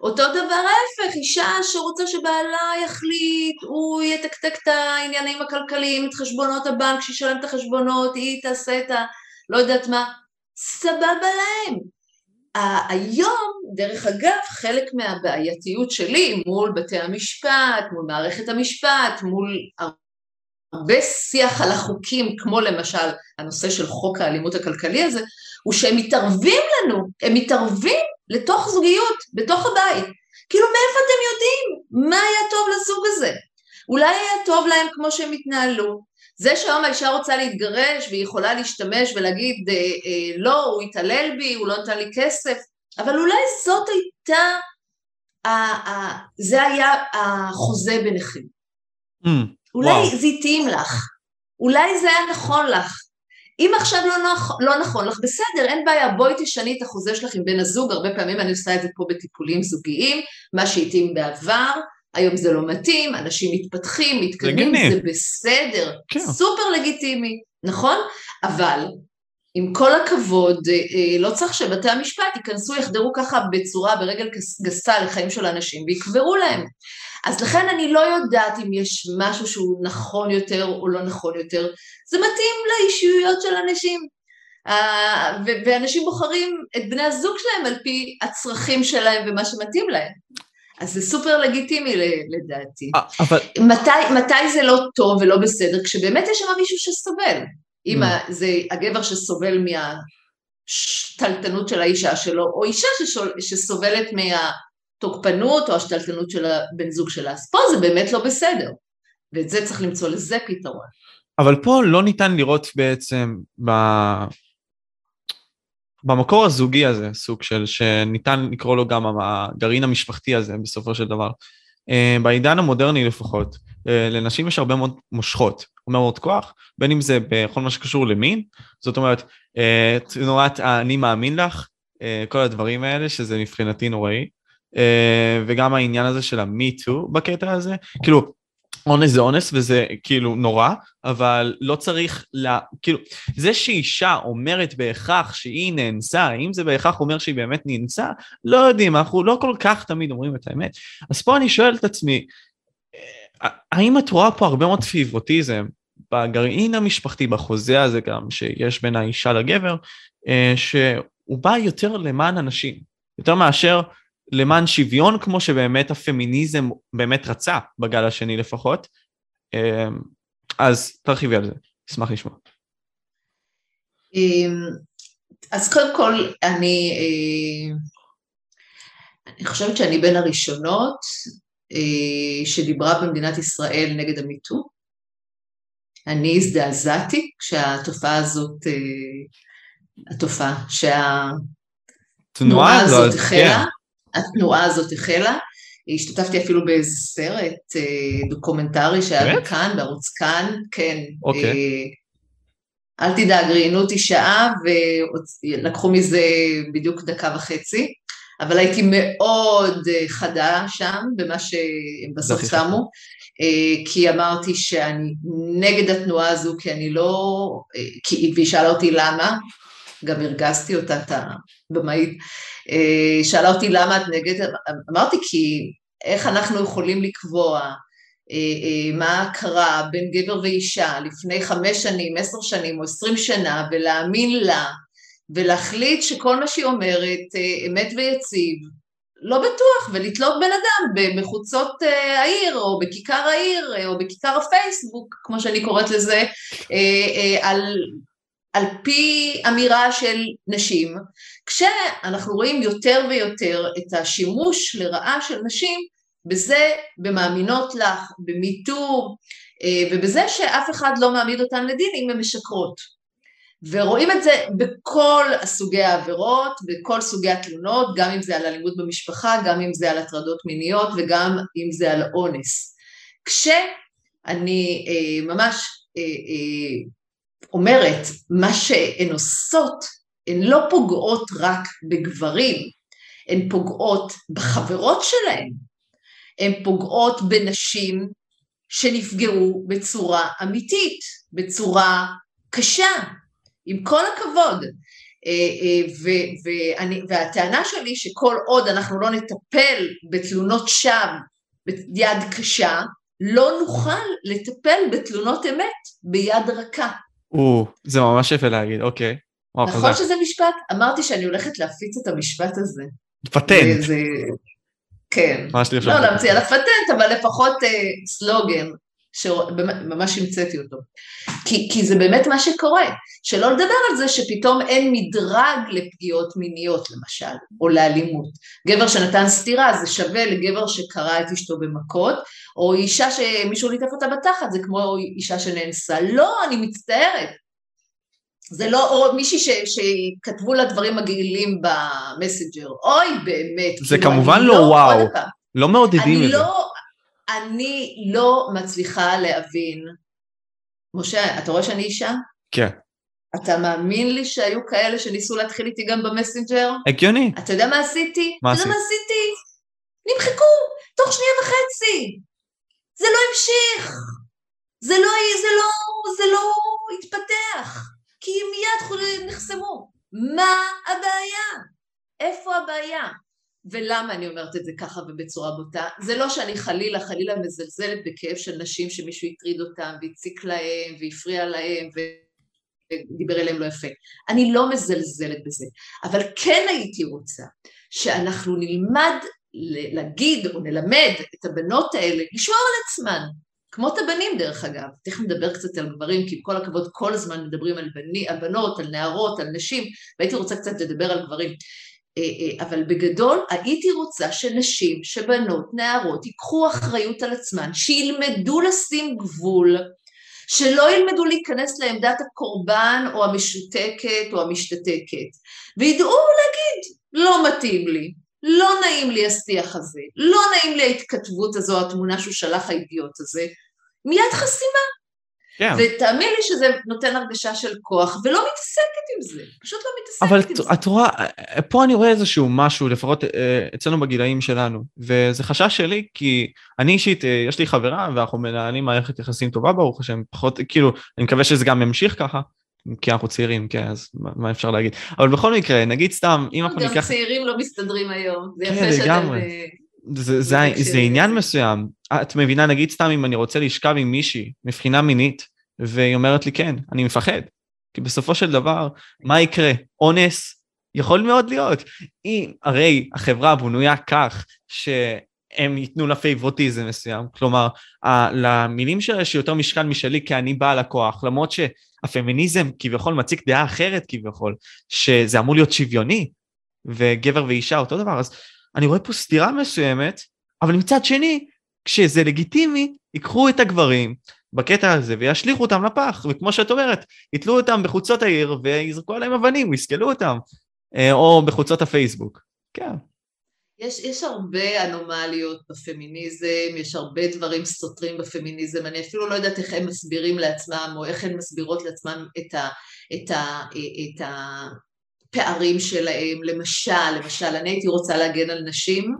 אותו דבר ההפך, אישה שרוצה שבעלה יחליט, הוא יתקתק את העניינים הכלכליים, את חשבונות הבנק, שישלם את החשבונות, היא תעשה את ה... לא יודעת מה, סבבה להם. היום, דרך אגב, חלק מהבעייתיות שלי מול בתי המשפט, מול מערכת המשפט, מול הרבה שיח על החוקים, כמו למשל הנושא של חוק האלימות הכלכלי הזה, הוא שהם מתערבים לנו, הם מתערבים לתוך זוגיות, בתוך הבית. כאילו מאיפה אתם יודעים מה היה טוב לזוג הזה? אולי היה טוב להם כמו שהם התנהלו, זה שהיום האישה רוצה להתגרש והיא יכולה להשתמש ולהגיד אה, אה, לא, הוא התעלל בי, הוא לא נתן לי כסף, אבל אולי זאת הייתה, אה, אה, זה היה החוזה ביניכם. Mm, אולי וואו. זה התאים לך, אולי זה היה נכון לך. אם עכשיו לא, נוח, לא נכון לך, בסדר, אין בעיה, בואי תשני את החוזה שלך עם בן הזוג, הרבה פעמים אני עושה את זה פה בטיפולים זוגיים, מה שהתאים בעבר, היום זה לא מתאים, אנשים מתפתחים, מתקדמים, זה, זה בסדר, כן. סופר לגיטימי, נכון? אבל עם כל הכבוד, אה, אה, לא צריך שבתי המשפט ייכנסו, יחדרו ככה בצורה, ברגל גסה לחיים של אנשים ויקברו להם. אז לכן אני לא יודעת אם יש משהו שהוא נכון יותר או לא נכון יותר, זה מתאים לאישיויות של אנשים. ואנשים בוחרים את בני הזוג שלהם על פי הצרכים שלהם ומה שמתאים להם. אז זה סופר לגיטימי לדעתי. 아, אה, אבל... מתי, מתי זה לא טוב ולא בסדר? כשבאמת יש שם מישהו שסובל. אם mm. זה הגבר שסובל מהשתלטנות של האישה שלו, או אישה שסובלת מהתוקפנות או השתלטנות של הבן זוג שלה. אז פה זה באמת לא בסדר. ואת זה צריך למצוא לזה פתרון. אבל פה לא ניתן לראות בעצם ב... במקור הזוגי הזה, סוג של, שניתן לקרוא לו גם הגרעין המשפחתי הזה בסופו של דבר. אה, בעידן המודרני לפחות, אה, לנשים יש הרבה מאוד מושכות, הרבה מאוד כוח, בין אם זה בכל מה שקשור למין, זאת אומרת, אה, תנועת אני מאמין לך, כל הדברים האלה, שזה מבחינתי נוראי, וגם העניין הזה של ה-me בקטע הזה, כאילו, אונס זה אונס וזה כאילו נורא, אבל לא צריך, לה, כאילו, זה שאישה אומרת בהכרח שהיא נאנסה, האם זה בהכרח אומר שהיא באמת נאנסה? לא יודעים, אנחנו לא כל כך תמיד אומרים את האמת. אז פה אני שואל את עצמי, אה, האם את רואה פה הרבה מאוד פיבוטיזם בגרעין המשפחתי, בחוזה הזה גם, שיש בין האישה לגבר, אה, שהוא בא יותר למען אנשים, יותר מאשר למען שוויון כמו שבאמת הפמיניזם באמת רצה בגל השני לפחות. אמ, אז תרחיבי על זה, אשמח לשמוע. אמ, אז קודם כל, אני, אה, אני חושבת שאני בין הראשונות אה, שדיברה במדינת ישראל נגד המיטו. אני הזדעזעתי כשהתופעה הזאת, אה, התופעה, שהתנועה הזאת החלה. התנועה הזאת החלה. השתתפתי אפילו באיזה סרט אה, דוקומנטרי שהיה כאן, בערוץ כאן, כן. אוקיי. אה, אל תדאג, ראיינו אותי שעה ולקחו מזה בדיוק דקה וחצי. אבל הייתי מאוד אה, חדה שם במה שהם בסוף שמו, כי אמרתי שאני נגד התנועה הזו, כי אני לא... כי, והיא שאלה אותי למה, גם הרגזתי אותה, את הבמאית, שאלה אותי למה את נגד, אמרתי כי איך אנחנו יכולים לקבוע מה קרה בין גבר ואישה לפני חמש שנים, עשר שנים או עשרים שנה ולהאמין לה ולהחליט שכל מה שהיא אומרת אה, אמת ויציב, לא בטוח, ולתלות בן אדם בחוצות אה, העיר, או בכיכר העיר, אה, או בכיכר הפייסבוק, כמו שאני קוראת לזה, על, על פי אמירה של נשים, כשאנחנו רואים יותר ויותר את השימוש לרעה של נשים בזה, במאמינות לך, במיתור, ובזה שאף אחד לא מעמיד אותן לדין אם הן משקרות. ורואים את זה בכל סוגי העבירות, בכל סוגי התלונות, גם אם זה על אלימות במשפחה, גם אם זה על הטרדות מיניות וגם אם זה על אונס. כשאני אה, ממש אה, אה, אומרת, מה שהן עושות, הן לא פוגעות רק בגברים, הן פוגעות בחברות שלהן, הן פוגעות בנשים שנפגעו בצורה אמיתית, בצורה קשה, עם כל הכבוד. אה, אה, ואני, והטענה שלי שכל עוד אנחנו לא נטפל בתלונות שווא ביד קשה, לא נוכל לטפל בתלונות אמת ביד רכה. או, זה ממש יפה להגיד, אוקיי. נכון שזה משפט? אמרתי שאני הולכת להפיץ את המשפט הזה. פטנט. זה, כן. לא להמציא על הפטנט, אבל לפחות אה, סלוגן. שממש המצאתי אותו. כי, כי זה באמת מה שקורה, שלא לדבר על זה שפתאום אין מדרג לפגיעות מיניות למשל, או לאלימות. גבר שנתן סטירה זה שווה לגבר שקרע את אשתו במכות, או אישה שמישהו ליטף אותה בתחת, זה כמו אישה שנאנסה. לא, אני מצטערת. זה לא או מישהי ש, שכתבו לה דברים מגעילים במסנג'ר, אוי באמת. זה כאילו כמובן לא, לא וואו, לא מעודדים את זה. לא, אני לא מצליחה להבין, משה, אתה רואה שאני אישה? כן. אתה מאמין לי שהיו כאלה שניסו להתחיל איתי גם במסנג'ר? הגיוני. אתה יודע מה עשיתי? מה עשית? אתה יודע מה עשיתי? נמחקו, תוך שנייה וחצי. זה לא המשיך. זה לא, זה לא, זה לא התפתח. כי מיד נחסמו. מה הבעיה? איפה הבעיה? ולמה אני אומרת את זה ככה ובצורה בוטה? זה לא שאני חלילה חלילה מזלזלת בכאב של נשים שמישהו הטריד אותם והציק להם והפריע להם ודיבר אליהם לא יפה. אני לא מזלזלת בזה, אבל כן הייתי רוצה שאנחנו נלמד להגיד או נלמד את הבנות האלה לשמור על עצמן, כמו את הבנים דרך אגב, תכף נדבר קצת על גברים, כי עם כל הכבוד כל הזמן מדברים על, בני, על בנות, על נערות, על נשים, והייתי רוצה קצת לדבר על גברים. אה, אה, אבל בגדול הייתי רוצה שנשים, שבנות, נערות, ייקחו אחריות על עצמן, שילמדו לשים גבול, שלא ילמדו להיכנס לעמדת הקורבן או המשותקת או המשתתקת, וידעו להגיד, לא מתאים לי, לא נעים לי השיח הזה, לא נעים לי ההתכתבות הזו, התמונה שהוא שלח האידיוט הזה, מיד חסימה. כן. ותאמין לי שזה נותן הרגשה של כוח, ולא מתעסקת עם זה, פשוט לא מתעסקת עם זה. אבל את רואה, פה אני רואה איזשהו משהו, לפחות אה, אצלנו בגילאים שלנו, וזה חשש שלי, כי אני אישית, אה, יש לי חברה, ואנחנו מנהלים מערכת יחסים טובה, ברוך השם, פחות, כאילו, אני מקווה שזה גם ימשיך ככה, כי אנחנו צעירים, כן, אז מה אפשר להגיד? אבל בכל מקרה, נגיד סתם, אם אנחנו ניקח... גם צעירים לא מסתדרים היום, זה יפה כן, שאתם... אה, זה, זה, זה עניין מסוים. את מבינה, נגיד סתם אם אני רוצה לשכב עם מישהי מבחינה מינית, והיא אומרת לי כן, אני מפחד. כי בסופו של דבר, מה יקרה? אונס? יכול מאוד להיות. אם, הרי החברה בנויה כך שהם ייתנו לה פייבוטיזם מסוים, כלומר, ה, למילים שלה יש יותר משקל משלי כי אני בעל הכוח, למרות שהפמיניזם כביכול מציג דעה אחרת כביכול, שזה אמור להיות שוויוני, וגבר ואישה אותו דבר, אז אני רואה פה סתירה מסוימת, אבל מצד שני, כשזה לגיטימי, ייקחו את הגברים בקטע הזה וישליכו אותם לפח, וכמו שאת אומרת, יתלו אותם בחוצות העיר ויזרקו עליהם אבנים, ויסקלו אותם, אה, או בחוצות הפייסבוק. כן. יש, יש הרבה אנומליות בפמיניזם, יש הרבה דברים סותרים בפמיניזם, אני אפילו לא יודעת איך הם מסבירים לעצמם, או איך הן מסבירות לעצמם את, ה, את, ה, את, הפערים שלהם, למשל, למשל, אני הייתי רוצה להגן על נשים,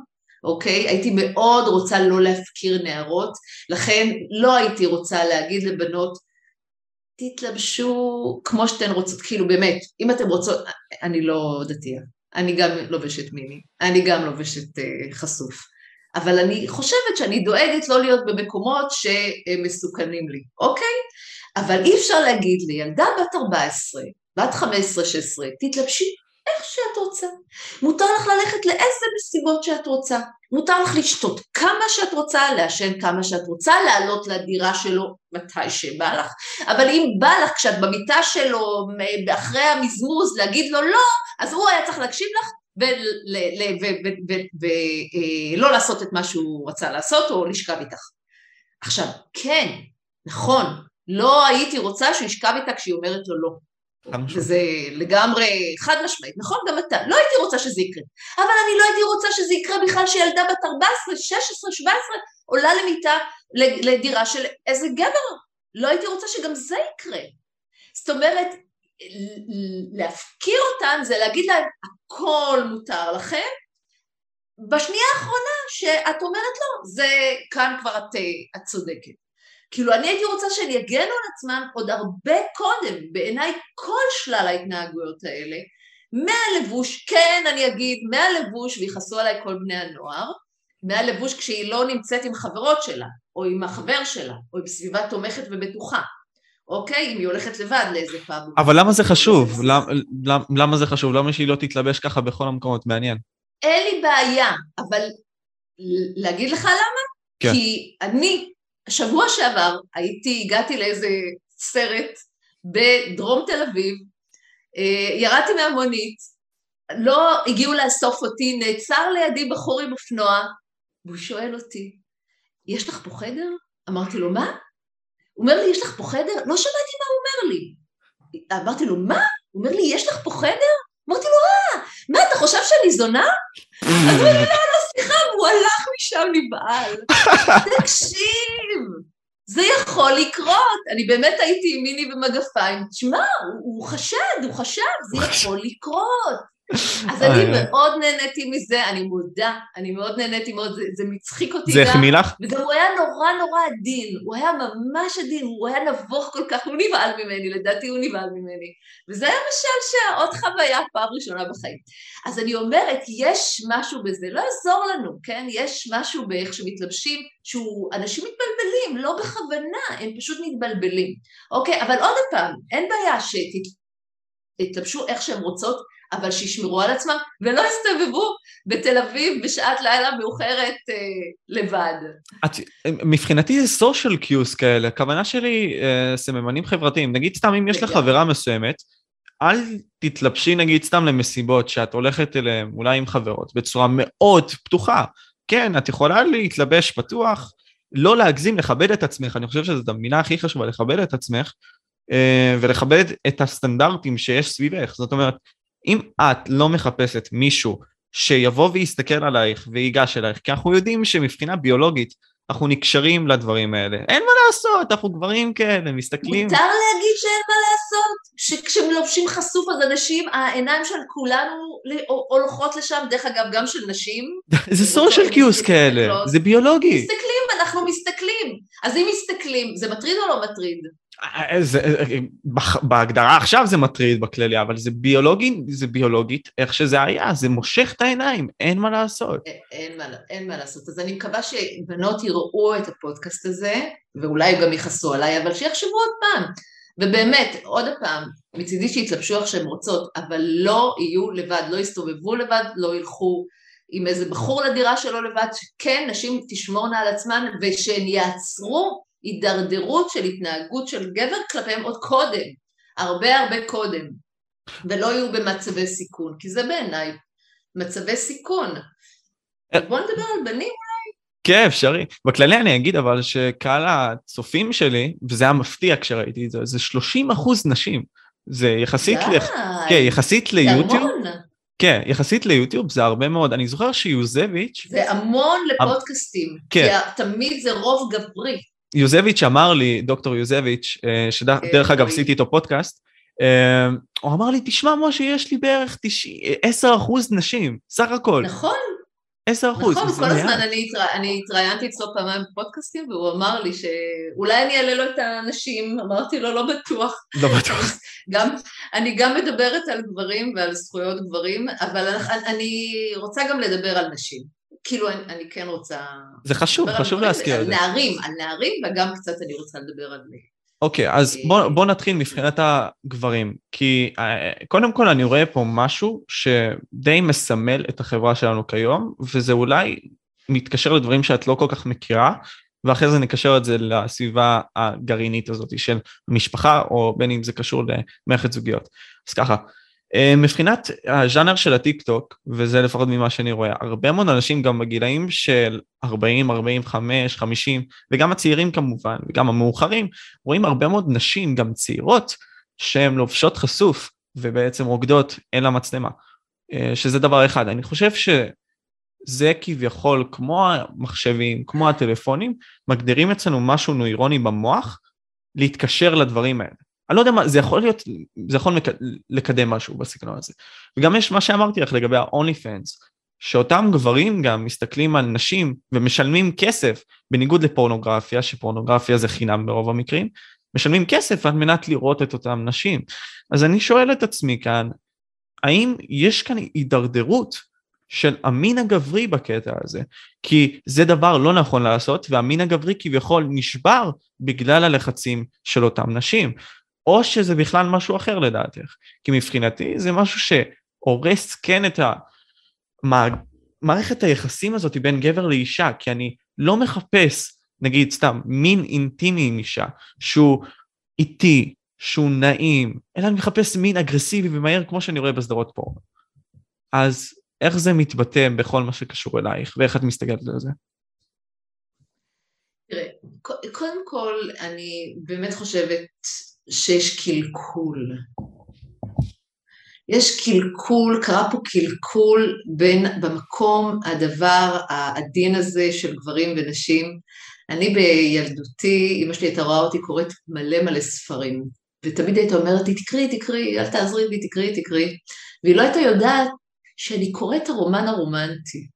אוקיי? הייתי מאוד רוצה לא להפקיר נערות, לכן לא הייתי רוצה להגיד לבנות, תתלבשו כמו שאתן רוצות, כאילו באמת, אם אתן רוצות, אני לא דתייה, אני גם לובשת מיני, אני גם לובשת uh, חשוף, אבל אני חושבת שאני דואגת לא להיות במקומות שמסוכנים לי, אוקיי? אבל אי אפשר להגיד לי, ילדה בת 14, בת 15-16, תתלבשי איך שאת רוצה. מותר לך ללכת לאיזה מסיבות שאת רוצה. מותר לך לשתות כמה שאת רוצה, לעשן כמה שאת רוצה, לעלות לדירה שלו מתי שבא לך. אבל אם בא לך כשאת במיטה שלו, אחרי המזמוז, להגיד לו לא, אז הוא היה צריך להקשיב לך ולא לעשות את מה שהוא רצה לעשות או לשכב איתך. עכשיו, כן, נכון, לא הייתי רוצה שהוא ישכב איתה כשהיא אומרת לו לא. וזה לגמרי חד משמעית, נכון? גם אתה. לא הייתי רוצה שזה יקרה. אבל אני לא הייתי רוצה שזה יקרה בכלל שילדה בת 14, 16, 17 עולה למיטה, לדירה של איזה גבר. לא הייתי רוצה שגם זה יקרה. זאת אומרת, להפקיר אותן זה להגיד להן הכל מותר לכם, בשנייה האחרונה שאת אומרת לא, זה כאן כבר את, את צודקת. כאילו אני הייתי רוצה שהם יגנו על עצמם עוד הרבה קודם, בעיניי כל שלל ההתנהגויות האלה, מהלבוש, כן אני אגיד, מהלבוש, ויכעסו עליי כל בני הנוער, מהלבוש כשהיא לא נמצאת עם חברות שלה, או עם החבר שלה, או עם סביבה תומכת ובטוחה. אוקיי? אם היא הולכת לבד לאיזה פאב. אבל למה זה חשוב? למה, למה זה חשוב? למה שהיא לא תתלבש ככה בכל המקומות? מעניין. אין לי בעיה, אבל להגיד לך למה? כן. כי אני השבוע שעבר הייתי, הגעתי לאיזה סרט בדרום תל אביב, אה, ירדתי מהמונית, לא הגיעו לאסוף אותי, נעצר לידי בחור עם אופנוע, והוא שואל אותי, יש לך פה חדר? אמרתי לו, מה? הוא אומר לי, יש לך פה חדר? לא שמעתי מה הוא אומר לי. אמרתי לו, מה? הוא אומר לי, יש לך פה חדר? אמרתי לו, אה, מה, אתה חושב שאני זונה? אז הוא לא, סליחה, והוא הלך משם נבהל. תקשיב, זה יכול לקרות. אני באמת הייתי עם מיני ומגפיים. תשמע, הוא חשד, הוא חשב, זה יכול לקרות. אז אני מאוד נהניתי מזה, אני מודה, אני מאוד נהניתי מאוד, זה, זה מצחיק אותי זה החמיא לך? וגם הוא היה נורא נורא עדין, הוא היה ממש עדין, הוא היה נבוך כל כך, הוא נבהל ממני, לדעתי הוא נבהל ממני. וזה היה משעשע, עוד חוויה פעם ראשונה בחיים. אז אני אומרת, יש משהו בזה, לא יעזור לנו, כן? יש משהו באיך שמתלבשים, שהוא, אנשים מתבלבלים, לא בכוונה, הם פשוט מתבלבלים. אוקיי, אבל עוד פעם, אין בעיה שתתלבשו איך שהם רוצות, אבל שישמרו על עצמם ולא יסתובבו בתל אביב בשעת לילה מאוחרת אה, לבד. את, מבחינתי זה סושיאל קיוס כאלה, הכוונה שלי אה, סממנים חברתיים, נגיד סתם אם יש לך חברה מסוימת, אל תתלבשי נגיד סתם למסיבות שאת הולכת אליהן אולי עם חברות בצורה מאוד פתוחה. כן, את יכולה להתלבש פתוח, לא להגזים, לכבד את עצמך, אני חושב שזאת המילה הכי חשובה, לכבד את עצמך, אה, ולכבד את הסטנדרטים שיש סביבך. זאת אומרת, אם את לא מחפשת מישהו שיבוא ויסתכל עלייך ויגש אלייך, כי אנחנו יודעים שמבחינה ביולוגית אנחנו נקשרים לדברים האלה. אין מה לעשות, אנחנו גברים כאלה, מסתכלים... מותר להגיד שאין מה לעשות, שכשהם לובשים חשוף אז אנשים, העיניים של כולנו הולכות לשם, דרך אגב גם של נשים. זה סושיאל קיוס כאלה, זה ביולוגי. מסתכלים, אנחנו מסתכלים. אז אם מסתכלים, זה מטריד או לא מטריד? זה, בהגדרה עכשיו זה מטריד בכללי, אבל זה ביולוגי, זה ביולוגית איך שזה היה, זה מושך את העיניים, אין מה לעשות. אין, מה, אין מה לעשות. אז אני מקווה שבנות יראו את הפודקאסט הזה, ואולי גם יכעסו עליי, אבל שיחשבו עוד פעם. ובאמת, עוד פעם, מצידי שיתלבשו איך שהן רוצות, אבל לא יהיו לבד, לא יסתובבו לבד, לא ילכו עם איזה בחור לדירה שלו לבד, שכן, נשים תשמורנה על עצמן, ושהן יעצרו הידרדרות של התנהגות של גבר כלפיהם עוד קודם, הרבה הרבה קודם, ולא יהיו במצבי סיכון, כי זה בעיניי מצבי סיכון. אה. בוא נדבר על בנים. כן, אפשרי. בכללי אני אגיד אבל שקהל הצופים שלי, וזה היה מפתיע כשראיתי את זה, זה 30 אחוז נשים. זה יחסית, ל... כן, יחסית ליוטיוב. זה המון. כן, יחסית ליוטיוב זה הרבה מאוד. אני זוכר שיוזביץ'... זה המון לפודקאסטים. כן. כי תמיד זה רוב גברי. יוזביץ' אמר לי, דוקטור יוזביץ', אה, שדרך אגב עשיתי איתו פודקאסט, אמ, הוא אמר לי, תשמע משה, יש לי בערך 10 אחוז נשים, סך הכל. נכון. 10 אחוז. נכון, כל הזמן אני, התרא... אני התראיינתי אצלו פעמיים בפודקאסטים, והוא אמר לי שאולי אני אעלה לו את הנשים, אמרתי לו, לא בטוח. לא בטוח. גם, אני גם מדברת על גברים ועל זכויות גברים, אבל אני רוצה גם לדבר על נשים. כאילו, אני, אני כן רוצה... זה חשוב, חשוב להזכיר את זה. על נערים, על נערים, וגם קצת אני רוצה לדבר על... אוקיי, אז בוא, אה, בוא נתחיל מבחינת הגברים, כי אה, קודם כל אני רואה פה משהו שדי מסמל את החברה שלנו כיום, וזה אולי מתקשר לדברים שאת לא כל כך מכירה, ואחרי זה נקשר את זה לסביבה הגרעינית הזאת של משפחה, או בין אם זה קשור למערכת זוגיות. אז ככה, אה, מבחינת הז'אנר של הטיק טוק, וזה לפחות ממה שאני רואה, הרבה מאוד אנשים גם בגילאים של 40, 45, 50, וגם הצעירים כמובן, וגם המאוחרים, רואים הרבה מאוד נשים, גם צעירות, שהן לובשות חשוף, ובעצם רוקדות אל המצלמה, אה, שזה דבר אחד. אני חושב שזה כביכול, כמו המחשבים, כמו הטלפונים, מגדירים אצלנו משהו נוירוני במוח, להתקשר לדברים האלה. אני לא יודע מה, זה יכול להיות, זה יכול לקדם משהו בסגנון הזה. וגם יש מה שאמרתי לך לגבי ה-only fans, שאותם גברים גם מסתכלים על נשים ומשלמים כסף, בניגוד לפורנוגרפיה, שפורנוגרפיה זה חינם ברוב המקרים, משלמים כסף על מנת לראות את אותם נשים. אז אני שואל את עצמי כאן, האם יש כאן הידרדרות של המין הגברי בקטע הזה? כי זה דבר לא נכון לעשות, והמין הגברי כביכול נשבר בגלל הלחצים של אותם נשים. או שזה בכלל משהו אחר לדעתך. כי מבחינתי זה משהו שהורס כן את המערכת היחסים הזאת בין גבר לאישה, כי אני לא מחפש, נגיד סתם, מין אינטימי עם אישה, שהוא איטי, שהוא נעים, אלא אני מחפש מין אגרסיבי ומהר כמו שאני רואה בסדרות פורנו. אז איך זה מתבטא בכל מה שקשור אלייך, ואיך את מסתכלת על זה? תראה, קודם כל, אני באמת חושבת שיש קלקול. יש קלקול, קרה פה קלקול בין, במקום הדבר העדין הזה של גברים ונשים. אני בילדותי, אמא שלי הייתה רואה אותי קוראת מלא מלא ספרים, ותמיד הייתה אומרת לי, תקראי, תקראי, אל תעזרי לי, תקראי, תקראי, והיא לא הייתה יודעת שאני קוראת את הרומן הרומנטי.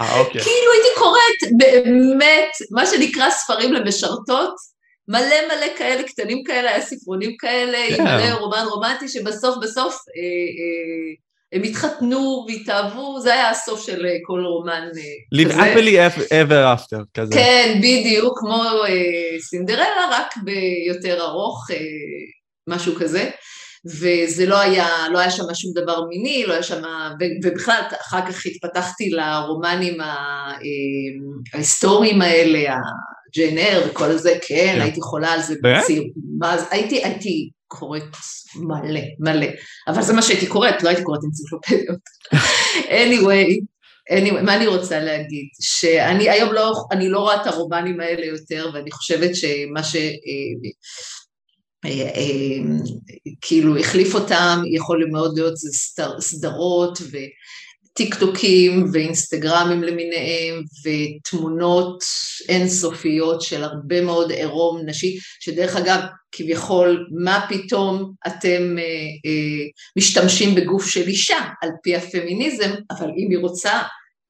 אה, אוקיי. כאילו הייתי קוראת באמת, מה שנקרא ספרים למשרתות, מלא מלא כאלה, קטנים כאלה, היה ספרונים כאלה, yeah. עם כן. מלא רומן רומנטי, שבסוף בסוף אה, אה, הם התחתנו והתאהבו, זה היה הסוף של אה, כל רומן אה, כזה. Live happily ever after כזה. כן, בדיוק, כמו אה, סינדרלה, רק ביותר ארוך, אה, משהו כזה. וזה לא היה, לא היה שם שום דבר מיני, לא היה שם, ובכלל אחר כך התפתחתי לרומנים אה, ההיסטוריים האלה, אר וכל זה, כן, כן, הייתי חולה על זה בציר. הייתי, הייתי קוראת מלא, מלא. אבל זה מה שהייתי קוראת, לא הייתי קוראת אנציקלופדיות. anyway, anyway, מה אני רוצה להגיד? שאני היום לא, אני לא רואה את הרומנים האלה יותר, ואני חושבת שמה ש... אה, אה, אה, כאילו החליף אותם, יכול מאוד להיות זה סדרות ו... טיק טוקים ואינסטגרמים למיניהם ותמונות אינסופיות של הרבה מאוד עירום נשי, שדרך אגב כביכול מה פתאום אתם אה, אה, משתמשים בגוף של אישה על פי הפמיניזם, אבל אם היא רוצה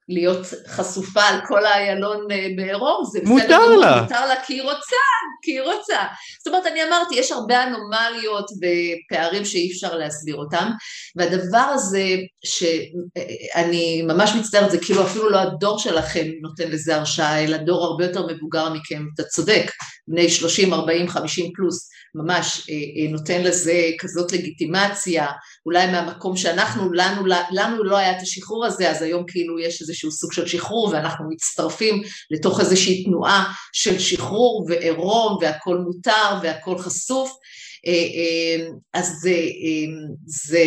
להיות חשופה על כל האיילון אה, בעירום, זה בסדר מותר לה. מותר לה כי היא רוצה, כי היא רוצה. זאת אומרת, אני אמרתי, יש הרבה אנומליות ופערים שאי אפשר להסביר אותם, והדבר הזה, שאני ממש מצטערת, זה כאילו אפילו לא הדור שלכם נותן לזה הרשאה, אלא דור הרבה יותר מבוגר מכם, אתה צודק, בני 30, 40, 50 פלוס, ממש אה, אה, נותן לזה כזאת לגיטימציה, אולי מהמקום שאנחנו, לנו, לנו לא היה את השחרור הזה, אז היום כאילו יש איזשהו סוג של שחרור ואנחנו מצטרפים לתוך איזושהי תנועה של שחרור ועירום והכל מותר והכל חשוף, אה, אז זה, זה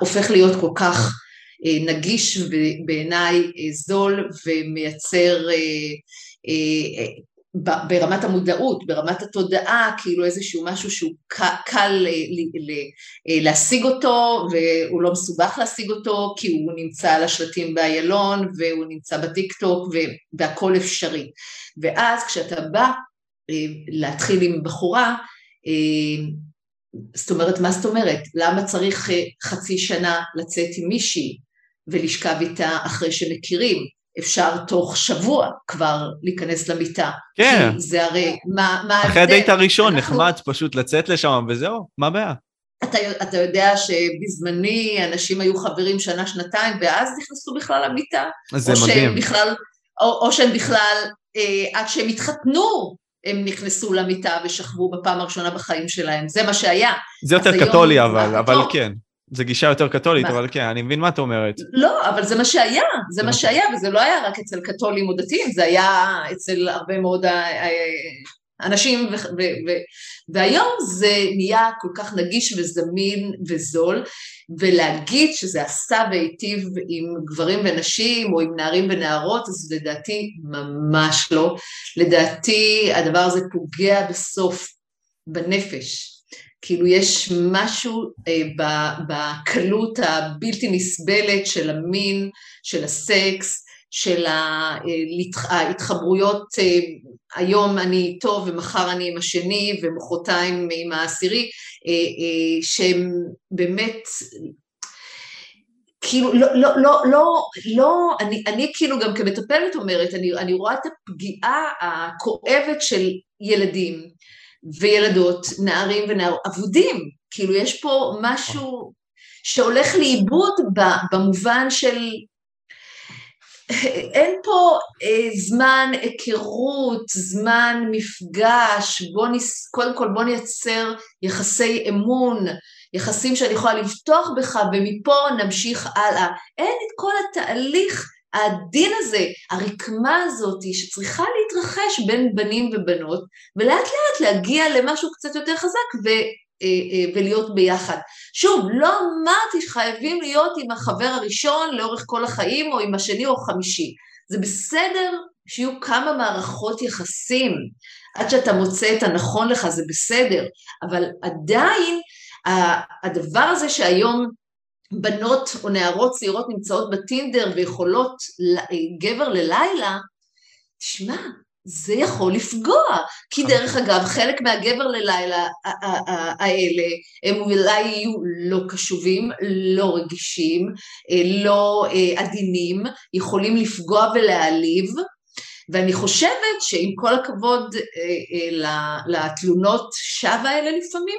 הופך להיות כל כך נגיש ובעיניי זול ומייצר ברמת המודעות, ברמת התודעה, כאילו איזשהו משהו שהוא קל אה, להשיג אותו והוא לא מסובך להשיג אותו כי הוא נמצא על השלטים באיילון והוא נמצא בטיקטוק והכל אפשרי. ואז כשאתה בא אה, להתחיל עם בחורה, אה, זאת אומרת, מה זאת אומרת? למה צריך אה, חצי שנה לצאת עם מישהי ולשכב איתה אחרי שמכירים? אפשר תוך שבוע כבר להיכנס למיטה. כן. זה הרי, מה, מה אחרי הדייט הראשון אנחנו... נחמד פשוט לצאת לשם וזהו, מה הבעיה? אתה, אתה יודע שבזמני אנשים היו חברים שנה-שנתיים ואז נכנסו בכלל למיטה? זה או מדהים. שהם בכלל, או, או שהם בכלל, אה, עד שהם התחתנו, הם נכנסו למיטה ושכבו בפעם הראשונה בחיים שלהם, זה מה שהיה. זה יותר קתולי אבל, אבל כן. זה גישה יותר קתולית, מה? אבל כן, אני מבין מה את אומרת. לא, אבל זה מה שהיה, זה מה שהיה, וזה לא היה רק אצל קתולים או דתיים, זה היה אצל הרבה מאוד אנשים, ו- ו- ו- והיום זה נהיה כל כך נגיש וזמין וזול, ולהגיד שזה עשה והיטיב עם גברים ונשים או עם נערים ונערות, אז לדעתי ממש לא. לדעתי הדבר הזה פוגע בסוף בנפש. כאילו יש משהו אה, בקלות הבלתי נסבלת של המין, של הסקס, של ההתחברויות, אה, היום אני איתו ומחר אני עם השני ומחרתיים עם העשירי, אה, אה, שהם באמת כאילו לא, לא, לא, לא, לא אני, אני כאילו גם כמטפלת אומרת, אני, אני רואה את הפגיעה הכואבת של ילדים וילדות, נערים ונערות, אבודים, כאילו יש פה משהו שהולך לאיבוד במובן של אין פה אה, זמן היכרות, זמן מפגש, בוא נס... קודם כל בוא נייצר יחסי אמון, יחסים שאני יכולה לבטוח בך ומפה נמשיך הלאה. אין את כל התהליך העדין הזה, הרקמה הזאת שצריכה להתרחש בין בנים ובנות ולאט לאט להגיע למשהו קצת יותר חזק ו... אה, אה, ולהיות ביחד. שוב, לא אמרתי שחייבים להיות עם החבר הראשון לאורך כל החיים או עם השני או חמישי. זה בסדר שיהיו כמה מערכות יחסים עד שאתה מוצא את הנכון לך, זה בסדר, אבל עדיין הדבר הזה שהיום בנות או נערות צעירות נמצאות בטינדר ויכולות גבר ללילה, תשמע, זה יכול לפגוע, כי נכון. דרך אגב חלק מהגבר ללילה האלה הם אולי יהיו לא קשובים, לא רגישים, אה, לא אה, עדינים, יכולים לפגוע ולהעליב, ואני חושבת שעם כל הכבוד אה, לתלונות שווא האלה לפעמים,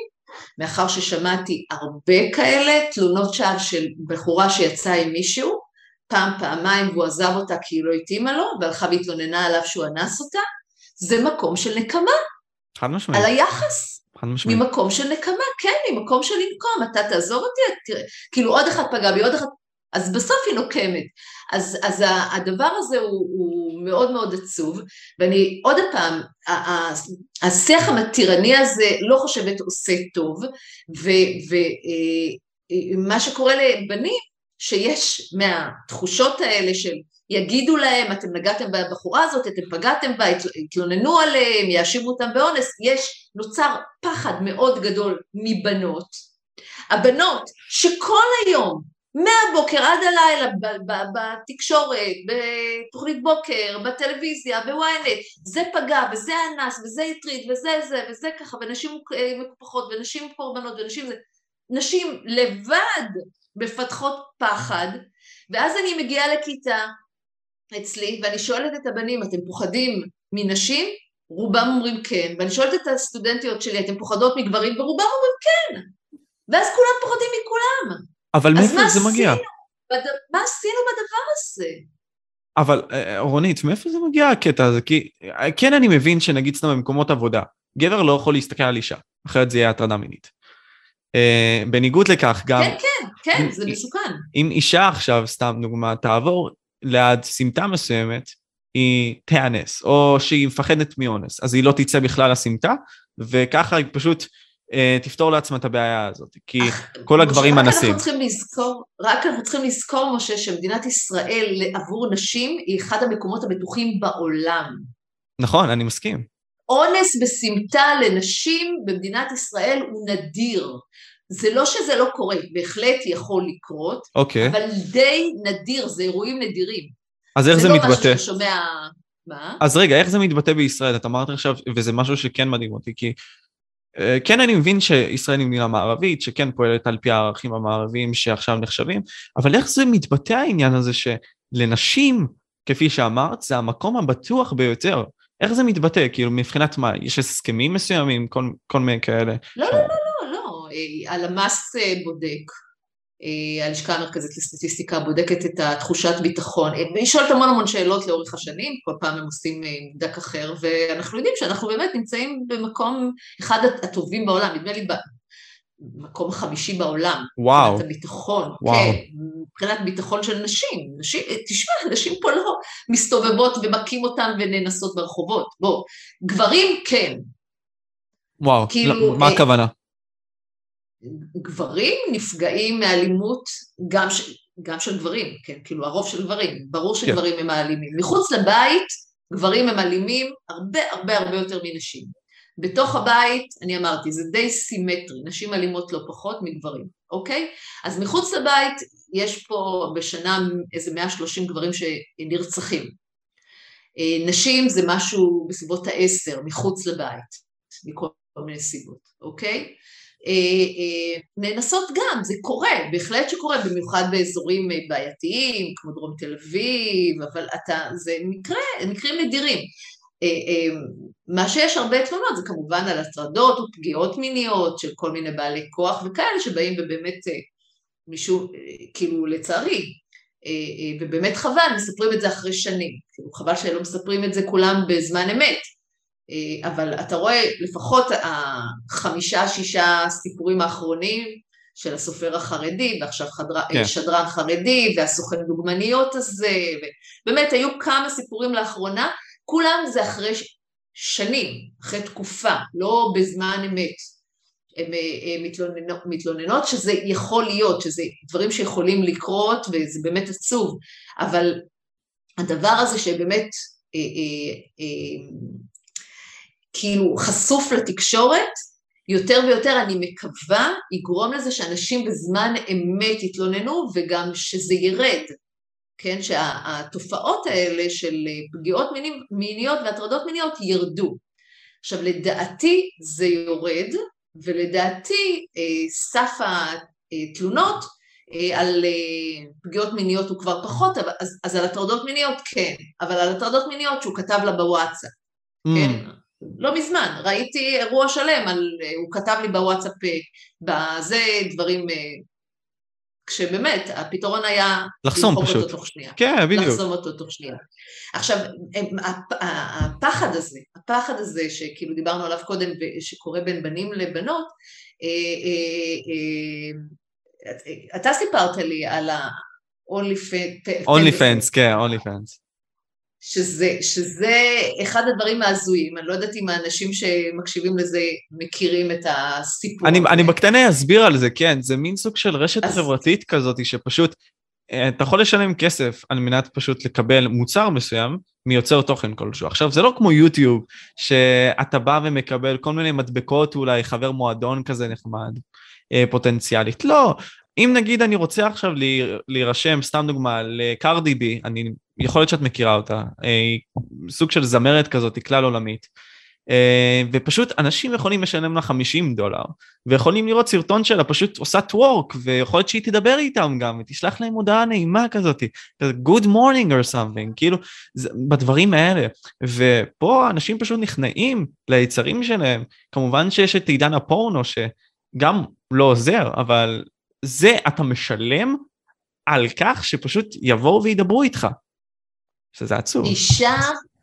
מאחר ששמעתי הרבה כאלה תלונות שווא של בחורה שיצאה עם מישהו, פעם, פעמיים, והוא עזב אותה כי היא לא התאימה לו, והלכה והתלוננה עליו שהוא אנס אותה, זה מקום של נקמה. חד משמעית. על היחס. חד משמעית. ממקום של נקמה, כן, ממקום של לנקום, אתה תעזוב אותי, תראה, כאילו עוד אחד פגע בי, עוד אחד, אז בסוף היא נוקמת. אז, אז הדבר הזה הוא, הוא מאוד מאוד עצוב, ואני עוד פעם, השיח המתירני הזה לא חושבת עושה טוב, ומה אה, שקורה לבנים, שיש מהתחושות האלה של יגידו להם, אתם נגעתם בבחורה הזאת, אתם פגעתם בה, התלוננו עליהם, יאשימו אותם באונס, יש, נוצר פחד מאוד גדול מבנות. הבנות שכל היום, מהבוקר עד הלילה, בתקשורת, בתוכנית בוקר, בטלוויזיה, בוויינט, זה פגע וזה אנס וזה הטריד וזה זה וזה ככה, ונשים מקופחות ונשים קורבנות ונשים זה, נשים לבד מפתחות פחד, ואז אני מגיעה לכיתה אצלי, ואני שואלת את הבנים, אתם פוחדים מנשים? רובם אומרים כן, ואני שואלת את הסטודנטיות שלי, אתם פוחדות מגברים? ורובם אומרים כן, ואז כולם פוחדים מכולם. אבל מאיפה זה מגיע? בד... מה עשינו בדבר הזה? אבל אה, רונית, מאיפה זה מגיע הקטע הזה? כי אה, כן אני מבין שנגיד סתם במקומות עבודה, גבר לא יכול להסתכל על אישה, אחרת זה יהיה הטרדה מינית. Uh, בניגוד לכך גם... כן, כן, כן, זה מסוכן. אם אישה עכשיו, סתם דוגמה, תעבור ליד סמטה מסוימת, היא תיאנס, או שהיא מפחדת מאונס, אז היא לא תצא בכלל לסמטה, וככה היא פשוט תפתור לעצמה את הבעיה הזאת, כי כל הגברים אנסים. רק אנחנו צריכים לזכור, רק אנחנו צריכים לזכור, משה, שמדינת ישראל עבור נשים היא אחד המקומות הבטוחים בעולם. נכון, אני מסכים. אונס בסמטה לנשים במדינת ישראל הוא נדיר. זה לא שזה לא קורה, בהחלט יכול לקרות, okay. אוקיי. אבל די נדיר, זה אירועים נדירים. אז איך זה, זה מתבטא? זה לא משהו ששומע... מה? אז רגע, איך זה מתבטא בישראל? את אמרת עכשיו, וזה משהו שכן מדהים אותי, כי אה, כן אני מבין שישראל היא מדינה מערבית, שכן פועלת על פי הערכים המערביים שעכשיו נחשבים, אבל איך זה מתבטא העניין הזה שלנשים, כפי שאמרת, זה המקום הבטוח ביותר. איך זה מתבטא? כאילו מבחינת מה? יש הסכמים מסוימים? כל, כל מיני כאלה? לא, לא, לא, לא, לא. הלמ"ס בודק. אה, הלשכה המרכזית לסטטיסטיקה בודקת את התחושת ביטחון. היא שואלת המון המון שאלות לאורך השנים, כל פעם הם עושים אה, מבדק אחר, ואנחנו יודעים שאנחנו באמת נמצאים במקום אחד הטובים בעולם, נדמה לי במקום החמישי בעולם. וואו. מבחינת הביטחון, וואו. כן, מבחינת ביטחון של נשים. נשים, תשמע, נשים פה לא מסתובבות ומכים אותן ונאנסות ברחובות. בוא, גברים כן. וואו, כאילו, מה אה, הכוונה? גברים נפגעים מאלימות גם, ש... גם של גברים, כן, כאילו הרוב של גברים, ברור שגברים כן. הם האלימים. מחוץ לבית גברים הם אלימים הרבה הרבה הרבה יותר מנשים. בתוך הבית, אני אמרתי, זה די סימטרי, נשים אלימות לא פחות מגברים, אוקיי? אז מחוץ לבית יש פה בשנה איזה 130 גברים שנרצחים. אה, נשים זה משהו בסביבות העשר, מחוץ לבית, מכל מיני סיבות, אוקיי? אה, אה, נאנסות גם, זה קורה, בהחלט שקורה, במיוחד באזורים אה, בעייתיים, כמו דרום תל אביב, אבל אתה, זה מקרה, מקרים נדירים. מה שיש הרבה תלונות זה כמובן על הטרדות ופגיעות מיניות של כל מיני בעלי כוח וכאלה שבאים ובאמת, מישהו, כאילו לצערי, ובאמת חבל, מספרים את זה אחרי שנים, כאילו חבל שלא מספרים את זה כולם בזמן אמת. אה, אבל אתה רואה לפחות החמישה-שישה סיפורים האחרונים של הסופר החרדי, ועכשיו חדר... כן. שדרן חרדי, והסוכן דוגמניות הזה, ובאמת היו כמה סיפורים לאחרונה, כולם זה אחרי שנים, אחרי תקופה, לא בזמן אמת. הן אה, מתלוננות, מתלוננות שזה יכול להיות, שזה דברים שיכולים לקרות וזה באמת עצוב, אבל הדבר הזה שבאמת אה, אה, אה, כאילו חשוף לתקשורת, יותר ויותר אני מקווה יגרום לזה שאנשים בזמן אמת יתלוננו וגם שזה ירד, כן, שהתופעות האלה של פגיעות מיניות והטרדות מיניות ירדו. עכשיו לדעתי זה יורד ולדעתי אה, סף התלונות אה, על אה, פגיעות מיניות הוא כבר פחות, אז, אז על הטרדות מיניות כן, אבל על הטרדות מיניות שהוא כתב לה בוואטסאפ, mm. כן, לא מזמן, ראיתי אירוע שלם, על, הוא כתב לי בוואטסאפ בזה דברים, כשבאמת הפתרון היה לחסום פשוט, אותו תוך שנייה. כן, בדיוק. לחסום אותו תוך שנייה. עכשיו, הפחד הזה, הפחד הזה שכאילו דיברנו עליו קודם, שקורה בין בנים לבנות, אה, אה, אה, אתה סיפרת לי על ה-only fans. only fans, כן, only fans. שזה, שזה אחד הדברים ההזויים, אני לא יודעת אם האנשים שמקשיבים לזה מכירים את הסיפור. אני, אני בקטנה אסביר על זה, כן, זה מין סוג של רשת אז... חברתית כזאת שפשוט, אה, אתה יכול לשלם כסף על מנת פשוט לקבל מוצר מסוים מיוצר תוכן כלשהו. עכשיו, זה לא כמו יוטיוב, שאתה בא ומקבל כל מיני מדבקות, אולי חבר מועדון כזה נחמד, אה, פוטנציאלית. לא, אם נגיד אני רוצה עכשיו להירשם, סתם דוגמה, לקרדי בי, אני, יכול להיות שאת מכירה אותה, אה, סוג של זמרת כזאת, כלל עולמית, אה, ופשוט אנשים יכולים לשלם לה 50 דולר, ויכולים לראות סרטון שלה פשוט עושה טוורק, ויכול להיות שהיא תדבר איתם גם, ותשלח להם הודעה נעימה כזאת, good morning or something, כאילו, זה, בדברים האלה. ופה אנשים פשוט נכנעים ליצרים שלהם, כמובן שיש את עידן הפורנו, שגם לא עוזר, אבל זה אתה משלם על כך שפשוט יבואו וידברו איתך. שזה עצוב. אישה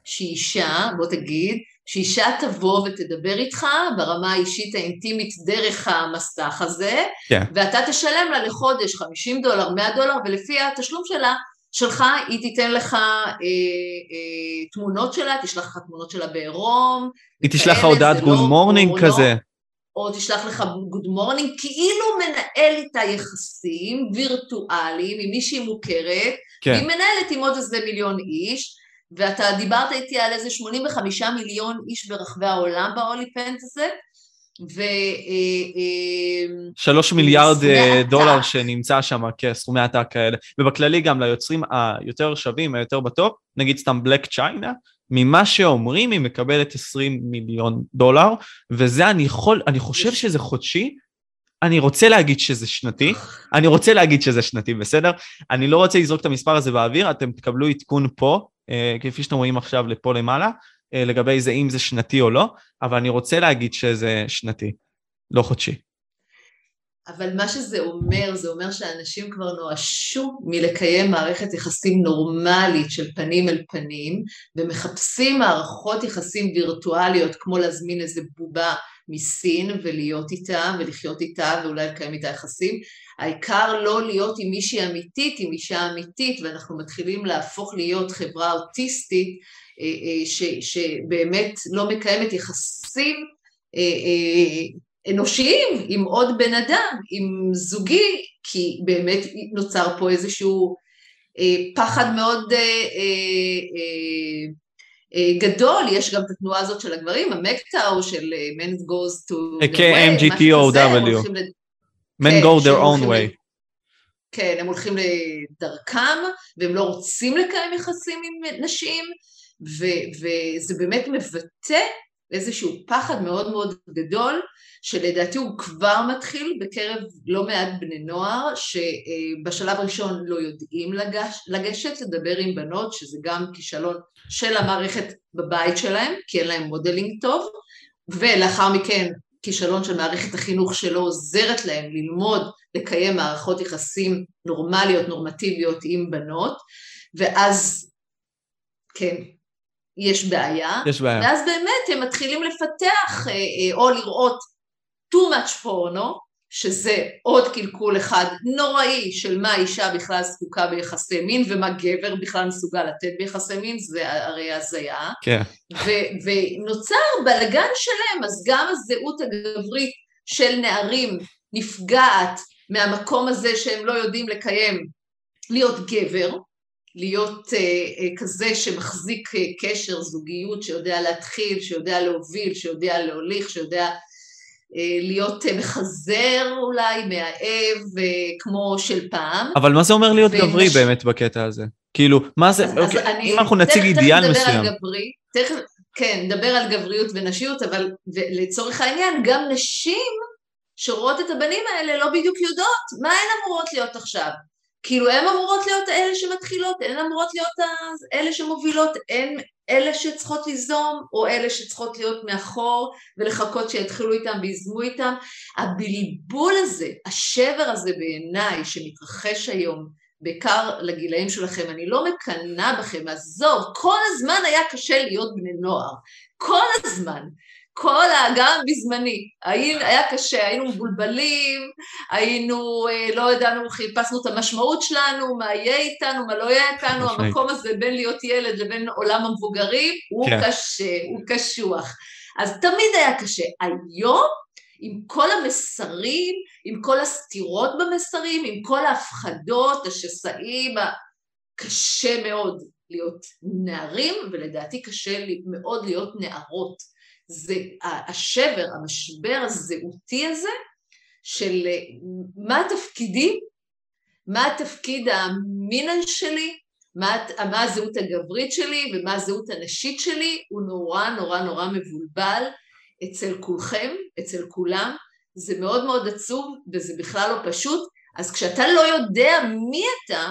שאישה, בוא תגיד, שאישה תבוא ותדבר איתך ברמה האישית האינטימית דרך המסך הזה, כן. ואתה תשלם לה לחודש 50 דולר, 100 דולר, ולפי התשלום שלה, שלך היא תיתן לך אה, אה, תמונות שלה, תשלח לך תמונות שלה בעירום. היא תשלח לך הודעת good לא morning כזה. או תשלח לך good morning, כאילו מנהל איתה יחסים וירטואליים עם מישהי מוכרת, כן. והיא מנהלת עם עוד איזה מיליון איש, ואתה דיברת איתי על איזה 85 מיליון איש ברחבי העולם בהולי פנט הזה, ו... אה, אה, שלוש מיליארד אה, דולר שנמצא שם כסכומי עתק כאלה, ובכללי גם ליוצרים היותר שווים, היותר בטופ, נגיד סתם בלק צ'יינה, ממה שאומרים היא מקבלת 20 מיליון דולר, וזה אני יכול, אני חושב שזה חודשי, אני רוצה להגיד שזה שנתי, אני רוצה להגיד שזה שנתי, בסדר? אני לא רוצה לזרוק את המספר הזה באוויר, אתם תקבלו עדכון פה, אה, כפי שאתם רואים עכשיו לפה למעלה, אה, לגבי זה אם זה שנתי או לא, אבל אני רוצה להגיד שזה שנתי, לא חודשי. אבל מה שזה אומר, זה אומר שאנשים כבר נואשו מלקיים מערכת יחסים נורמלית של פנים אל פנים, ומחפשים מערכות יחסים וירטואליות, כמו להזמין איזה בובה מסין ולהיות איתה ולחיות איתה ואולי לקיים איתה יחסים. העיקר לא להיות עם מישהי אמיתית, עם אישה אמיתית, ואנחנו מתחילים להפוך להיות חברה אוטיסטית אה, אה, ש, שבאמת לא מקיימת יחסים אה, אנושיים עם עוד בן אדם, עם זוגי, כי באמת נוצר פה איזשהו פחד מאוד גדול, יש גם את התנועה הזאת של הגברים, המקטאו של Men goes to the way, KMGTOW, Men כן, go their own way. כן, הם הולכים לדרכם, והם לא רוצים לקיים יחסים עם נשים, ו- וזה באמת מבטא איזשהו פחד מאוד מאוד גדול, שלדעתי הוא כבר מתחיל בקרב לא מעט בני נוער, שבשלב הראשון לא יודעים לגש, לגשת לדבר עם בנות, שזה גם כישלון של המערכת בבית שלהם, כי אין להם modeling טוב, ולאחר מכן כישלון של מערכת החינוך שלא עוזרת להם ללמוד לקיים מערכות יחסים נורמליות, נורמטיביות עם בנות, ואז, כן, יש בעיה. יש בעיה. ואז באמת הם מתחילים לפתח אה, אה, או לראות too much porno, שזה עוד קלקול אחד נוראי של מה אישה בכלל זקוקה ביחסי מין ומה גבר בכלל מסוגל לתת ביחסי מין, זה הרי הזיה. כן. ונוצר בלגן שלם, אז גם הזהות הגברית של נערים נפגעת מהמקום הזה שהם לא יודעים לקיים, להיות גבר, להיות uh, uh, כזה שמחזיק uh, קשר, זוגיות, שיודע להתחיל, שיודע להוביל, שיודע להוליך, שיודע להיות מחזר אולי, מאהב, כמו של פעם. אבל מה זה אומר להיות ומש... גברי באמת בקטע הזה? כאילו, מה זה, אז, אוקיי, אז אני, אם אנחנו נציג אידיאל מסוים. תכף על גברי, תכף, כן, נדבר על גבריות ונשיות, אבל לצורך העניין, גם נשים שרואות את הבנים האלה לא בדיוק יודעות מה הן אמורות להיות עכשיו. כאילו הן אמורות להיות אלה שמתחילות, הן אמורות להיות אלה שמובילות, הן אלה שצריכות ליזום, או אלה שצריכות להיות מאחור ולחכות שיתחילו איתם ויזמו איתם. הבלבול הזה, השבר הזה בעיניי שמתרחש היום, בעיקר לגילאים שלכם, אני לא מקנאה בכם, עזוב, כל הזמן היה קשה להיות בני נוער, כל הזמן. כל ה... גם בזמני, היה קשה, היינו מבולבלים, היינו, אה, לא ידענו, חיפשנו את המשמעות שלנו, מה יהיה איתנו, מה לא יהיה איתנו, המקום הזה בין להיות ילד לבין עולם המבוגרים, הוא כן. קשה, הוא קשוח. אז תמיד היה קשה. היום, עם כל המסרים, עם כל הסתירות במסרים, עם כל ההפחדות, השסעים, קשה מאוד להיות נערים, ולדעתי קשה מאוד להיות נערות. זה השבר, המשבר הזהותי הזה של אה, מה התפקידי, מה התפקיד המינן שלי, מה, מה הזהות הגברית שלי ומה הזהות הנשית שלי, הוא נורא נורא נורא מבולבל אצל כולכם, אצל כולם, זה מאוד מאוד עצוב וזה בכלל לא פשוט, אז כשאתה לא יודע מי אתה,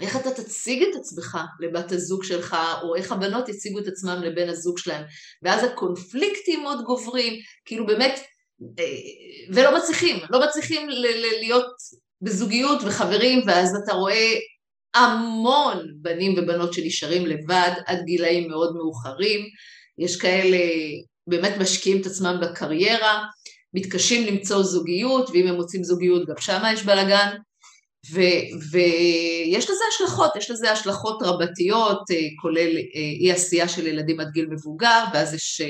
איך אתה תציג את עצמך לבת הזוג שלך, או איך הבנות יציגו את עצמם לבן הזוג שלהם. ואז הקונפליקטים מאוד גוברים, כאילו באמת, אה, ולא מצליחים, לא מצליחים להיות בזוגיות וחברים, ואז אתה רואה המון בנים ובנות שנשארים לבד עד גילאים מאוד מאוחרים. יש כאלה באמת משקיעים את עצמם בקריירה, מתקשים למצוא זוגיות, ואם הם מוצאים זוגיות גם שם יש בלאגן. ויש לזה השלכות, יש לזה השלכות רבתיות, אה, כולל אה, אי עשייה של ילדים עד גיל מבוגר, ואז יש אה,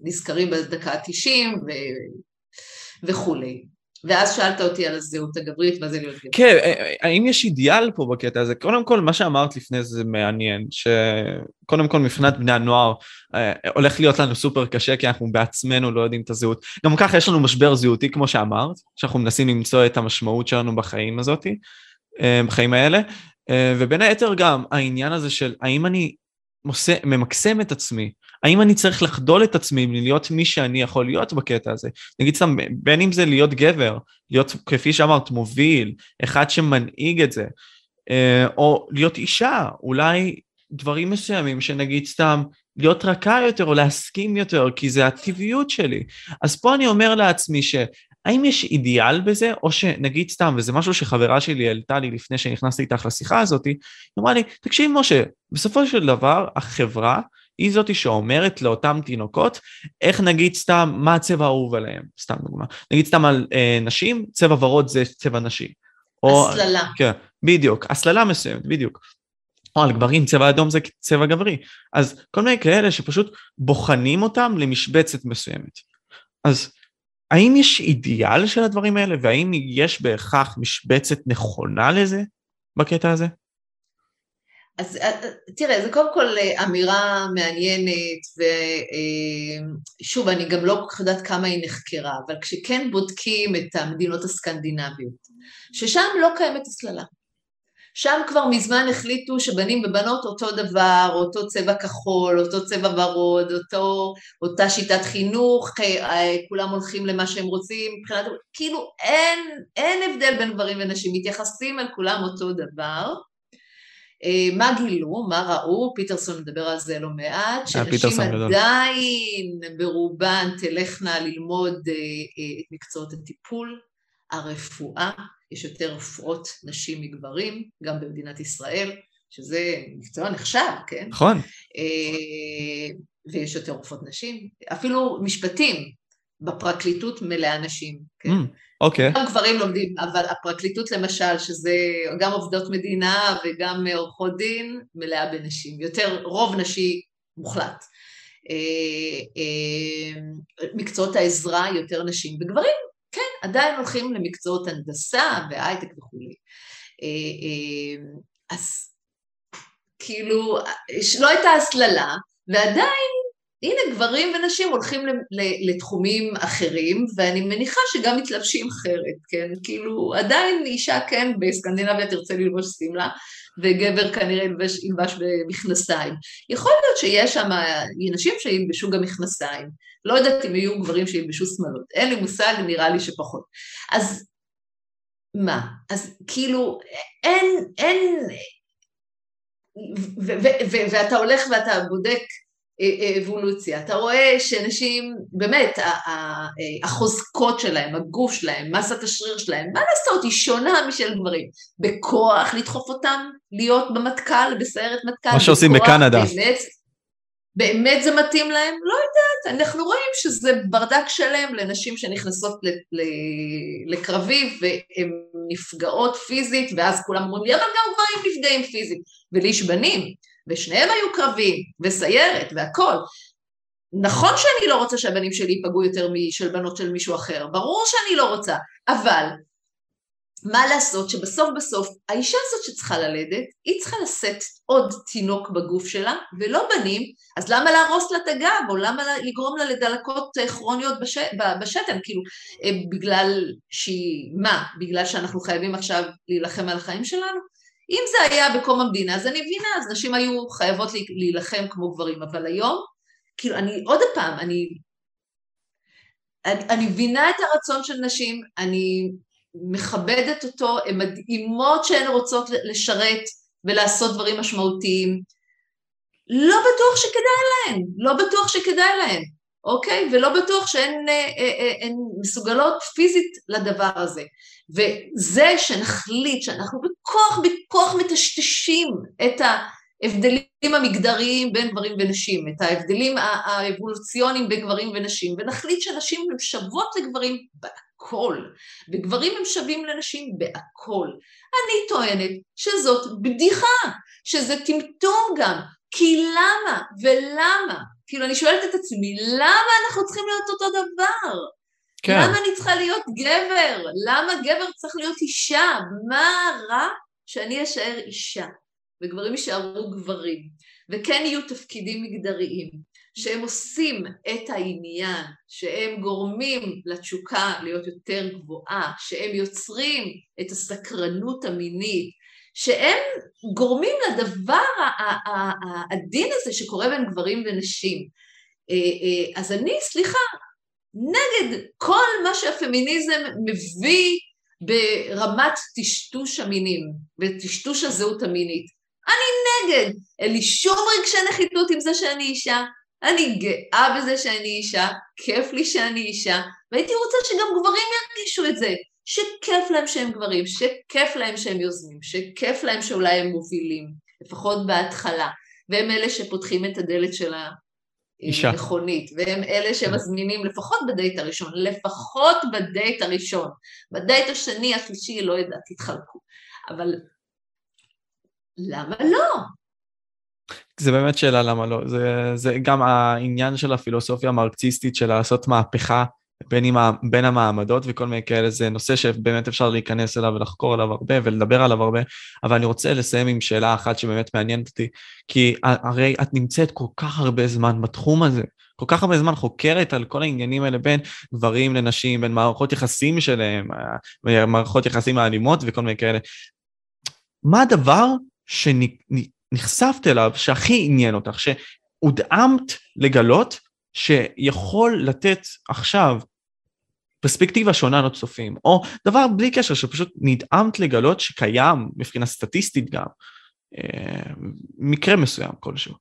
נזכרים בדקה ה-90 ו... וכולי. ואז שאלת אותי על הזהות הגברית, מה זה להיות גבר. כן, האם יש אידיאל פה בקטע הזה? קודם כל, מה שאמרת לפני זה מעניין, שקודם כל מבחינת בני הנוער, הולך להיות לנו סופר קשה, כי אנחנו בעצמנו לא יודעים את הזהות. גם ככה יש לנו משבר זהותי, כמו שאמרת, שאנחנו מנסים למצוא את המשמעות שלנו בחיים הזאתי, בחיים האלה, ובין היתר גם העניין הזה של האם אני ממקסם את עצמי? האם אני צריך לחדול את עצמי מלהיות מי שאני יכול להיות בקטע הזה? נגיד סתם, בין אם זה להיות גבר, להיות, כפי שאמרת, מוביל, אחד שמנהיג את זה, אה, או להיות אישה, אולי דברים מסוימים שנגיד סתם להיות רכה יותר או להסכים יותר, כי זה הטבעיות שלי. אז פה אני אומר לעצמי ש... האם יש אידיאל בזה, או שנגיד סתם, וזה משהו שחברה שלי העלתה לי לפני שנכנסתי איתך לשיחה הזאת, היא אמרה לי, תקשיב משה, בסופו של דבר החברה היא זאתי שאומרת לאותם תינוקות, איך נגיד סתם, מה הצבע האהוב עליהם, סתם דוגמה. נגיד סתם על אה, נשים, צבע ורוד זה צבע נשי. הסללה. כן, בדיוק, הסללה מסוימת, בדיוק. או על גברים, צבע אדום זה צבע גברי. אז כל מיני כאלה שפשוט בוחנים אותם למשבצת מסוימת. אז האם יש אידיאל של הדברים האלה, והאם יש בהכרח משבצת נכונה לזה בקטע הזה? אז אה, אה, תראה, זה קודם כל אה, אמירה מעניינת, ושוב, אני גם לא כל כך יודעת כמה היא נחקרה, אבל כשכן בודקים את המדינות הסקנדינביות, ששם לא קיימת הסללה. שם כבר מזמן החליטו שבנים ובנות אותו דבר, אותו צבע כחול, אותו צבע ורוד, אותו, אותה שיטת חינוך, כולם הולכים למה שהם רוצים, מבחינת, כאילו אין, אין הבדל בין גברים ונשים, מתייחסים אל כולם אותו דבר. אה, מה גילו, מה ראו, פיטרסון מדבר על זה לא מעט, אה, שנשים עדיין ברובן תלכנה ללמוד אה, את מקצועות הטיפול, הרפואה, יש יותר רופאות נשים מגברים, גם במדינת ישראל, שזה מקצוע נחשב, כן? נכון. ויש יותר רופאות נשים, אפילו משפטים, בפרקליטות מלאה נשים, כן? Mm. אוקיי. גם גברים לומדים, אבל הפרקליטות למשל, שזה גם עובדות מדינה וגם עורכות דין, מלאה בנשים. יותר, רוב נשי מוחלט. אה, אה, מקצועות העזרה יותר נשים, וגברים, כן, עדיין הולכים למקצועות הנדסה והייטק וכולי. אה, אז כאילו, לא הייתה הסללה, ועדיין הנה גברים ונשים הולכים לתחומים אחרים, ואני מניחה שגם מתלבשים אחרת, כן? כאילו, עדיין אישה כן בסקנדינביה תרצה ללבוש שמלה, וגבר כנראה ילבש, ילבש במכנסיים. יכול להיות שיש שם נשים שילבשו גם מכנסיים. לא יודעת אם יהיו גברים שילבשו שמאלות. אין לי מושג, נראה לי שפחות. אז מה? אז כאילו, אין, אין... ואתה הולך ואתה בודק אבולוציה. אתה רואה שאנשים, באמת, החוזקות שלהם, הגוף שלהם, מסת השריר שלהם, מה לעשות, היא שונה משל גברים. בכוח לדחוף אותם להיות במטכ"ל, בסיירת מטכ"ל. מה שעושים בקנדה. באמת, באמת זה מתאים להם? לא יודעת, אנחנו רואים שזה ברדק שלם לנשים שנכנסות לקרבי והן נפגעות פיזית, ואז כולם אומרים לי, אבל גם גברים נפגעים פיזית, ולי יש בנים. ושניהם היו קרבים, וסיירת, והכול. נכון שאני לא רוצה שהבנים שלי ייפגעו יותר משל בנות של מישהו אחר, ברור שאני לא רוצה, אבל מה לעשות שבסוף בסוף האישה הזאת שצריכה ללדת, היא צריכה לשאת עוד תינוק בגוף שלה, ולא בנים, אז למה להרוס לה את הגב, או למה לגרום לה לדלקות כרוניות בש... בשתן, כאילו, אה, בגלל שהיא, מה, בגלל שאנחנו חייבים עכשיו להילחם על החיים שלנו? אם זה היה בקום המדינה, אז אני מבינה, אז נשים היו חייבות להילחם כמו גברים, אבל היום, כאילו, אני, עוד פעם, אני, אני, אני מבינה את הרצון של נשים, אני מכבדת אותו, הן מדהימות שהן רוצות לשרת ולעשות דברים משמעותיים. לא בטוח שכדאי להן, לא בטוח שכדאי להן, אוקיי? ולא בטוח שהן אה, אה, אה, מסוגלות פיזית לדבר הזה. וזה שנחליט שאנחנו בכוח, בכוח מטשטשים את ההבדלים המגדריים בין גברים ונשים, את ההבדלים האבולוציוניים בין גברים ונשים, ונחליט שנשים הן שוות לגברים בהכל, וגברים הם שווים לנשים בהכל. אני טוענת שזאת בדיחה, שזה טמטום גם, כי למה ולמה? כאילו אני שואלת את עצמי, למה אנחנו צריכים להיות אותו דבר? כן. למה אני צריכה להיות גבר? למה גבר צריך להיות אישה? מה רע שאני אשאר אישה וגברים יישארו גברים? וכן יהיו תפקידים מגדריים שהם עושים את העניין, שהם גורמים לתשוקה להיות יותר גבוהה, שהם יוצרים את הסקרנות המינית, שהם גורמים לדבר העדין הזה שקורה בין גברים ונשים. אה, אה, אז אני, סליחה, נגד כל מה שהפמיניזם מביא ברמת טשטוש המינים וטשטוש הזהות המינית. אני נגד, אין לי שום רגשי נחיתות עם זה שאני אישה, אני גאה בזה שאני אישה, כיף לי שאני אישה, והייתי רוצה שגם גברים ירגישו את זה, שכיף להם שהם גברים, שכיף להם שהם יוזמים, שכיף להם שאולי הם מובילים, לפחות בהתחלה, והם אלה שפותחים את הדלת של המכונית, והם אלה שמזמינים לפחות בדייט הראשון, לפחות בדייט הראשון. בדייט השני, השלישי, לא יודעת, תתחלקו. אבל למה לא? זה באמת שאלה למה לא. זה, זה גם העניין של הפילוסופיה המרקציסטית של לעשות מהפכה בין, עם, בין המעמדות וכל מיני כאלה, זה נושא שבאמת אפשר להיכנס אליו ולחקור עליו הרבה ולדבר עליו הרבה, אבל אני רוצה לסיים עם שאלה אחת שבאמת מעניינת אותי, כי הרי את נמצאת כל כך הרבה זמן בתחום הזה, כל כך הרבה זמן חוקרת על כל העניינים האלה בין גברים לנשים, בין מערכות יחסים שלהם, אה, מערכות יחסים האלימות וכל מיני כאלה. מה הדבר שנחשפת אליו שהכי עניין אותך, שהודאמת לגלות שיכול לתת עכשיו פרספקטיבה שונה לצופים, או דבר בלי קשר שפשוט נדהמת לגלות שקיים מבחינה סטטיסטית גם, אה, מקרה מסוים כלשהו.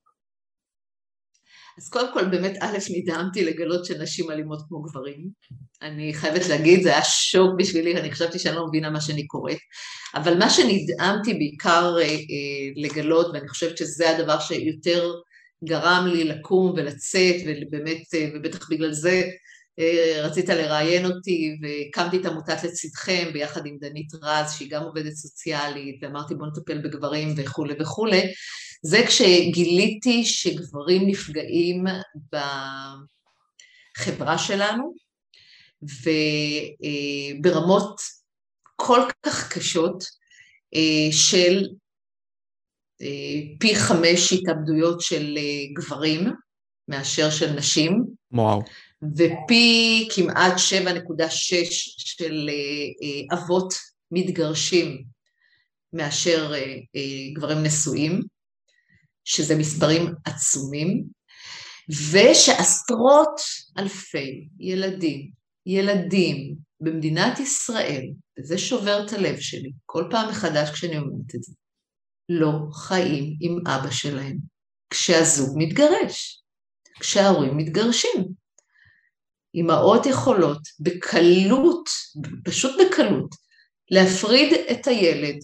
אז קודם כל באמת א', נדהמתי לגלות שנשים אלימות כמו גברים. אני חייבת להגיד, זה היה שוק בשבילי, אני חשבתי שאני לא מבינה מה שאני קוראת. אבל מה שנדהמתי בעיקר אה, אה, לגלות, ואני חושבת שזה הדבר שיותר גרם לי לקום ולצאת, ובאמת, אה, ובטח בגלל זה רצית לראיין אותי, והקמתי את עמותת לצדכם ביחד עם דנית רז, שהיא גם עובדת סוציאלית, ואמרתי בוא נטפל בגברים וכולי וכולי, זה כשגיליתי שגברים נפגעים בחברה שלנו, וברמות כל כך קשות של פי חמש התאבדויות של גברים מאשר של נשים. וואו. ופי כמעט 7.6 של אבות מתגרשים מאשר גברים נשואים. שזה מספרים עצומים, ושעשרות אלפי ילדים, ילדים במדינת ישראל, וזה שובר את הלב שלי כל פעם מחדש כשאני אומרת את זה, לא חיים עם אבא שלהם כשהזוג מתגרש, כשההורים מתגרשים. אמהות יכולות בקלות, פשוט בקלות, להפריד את הילד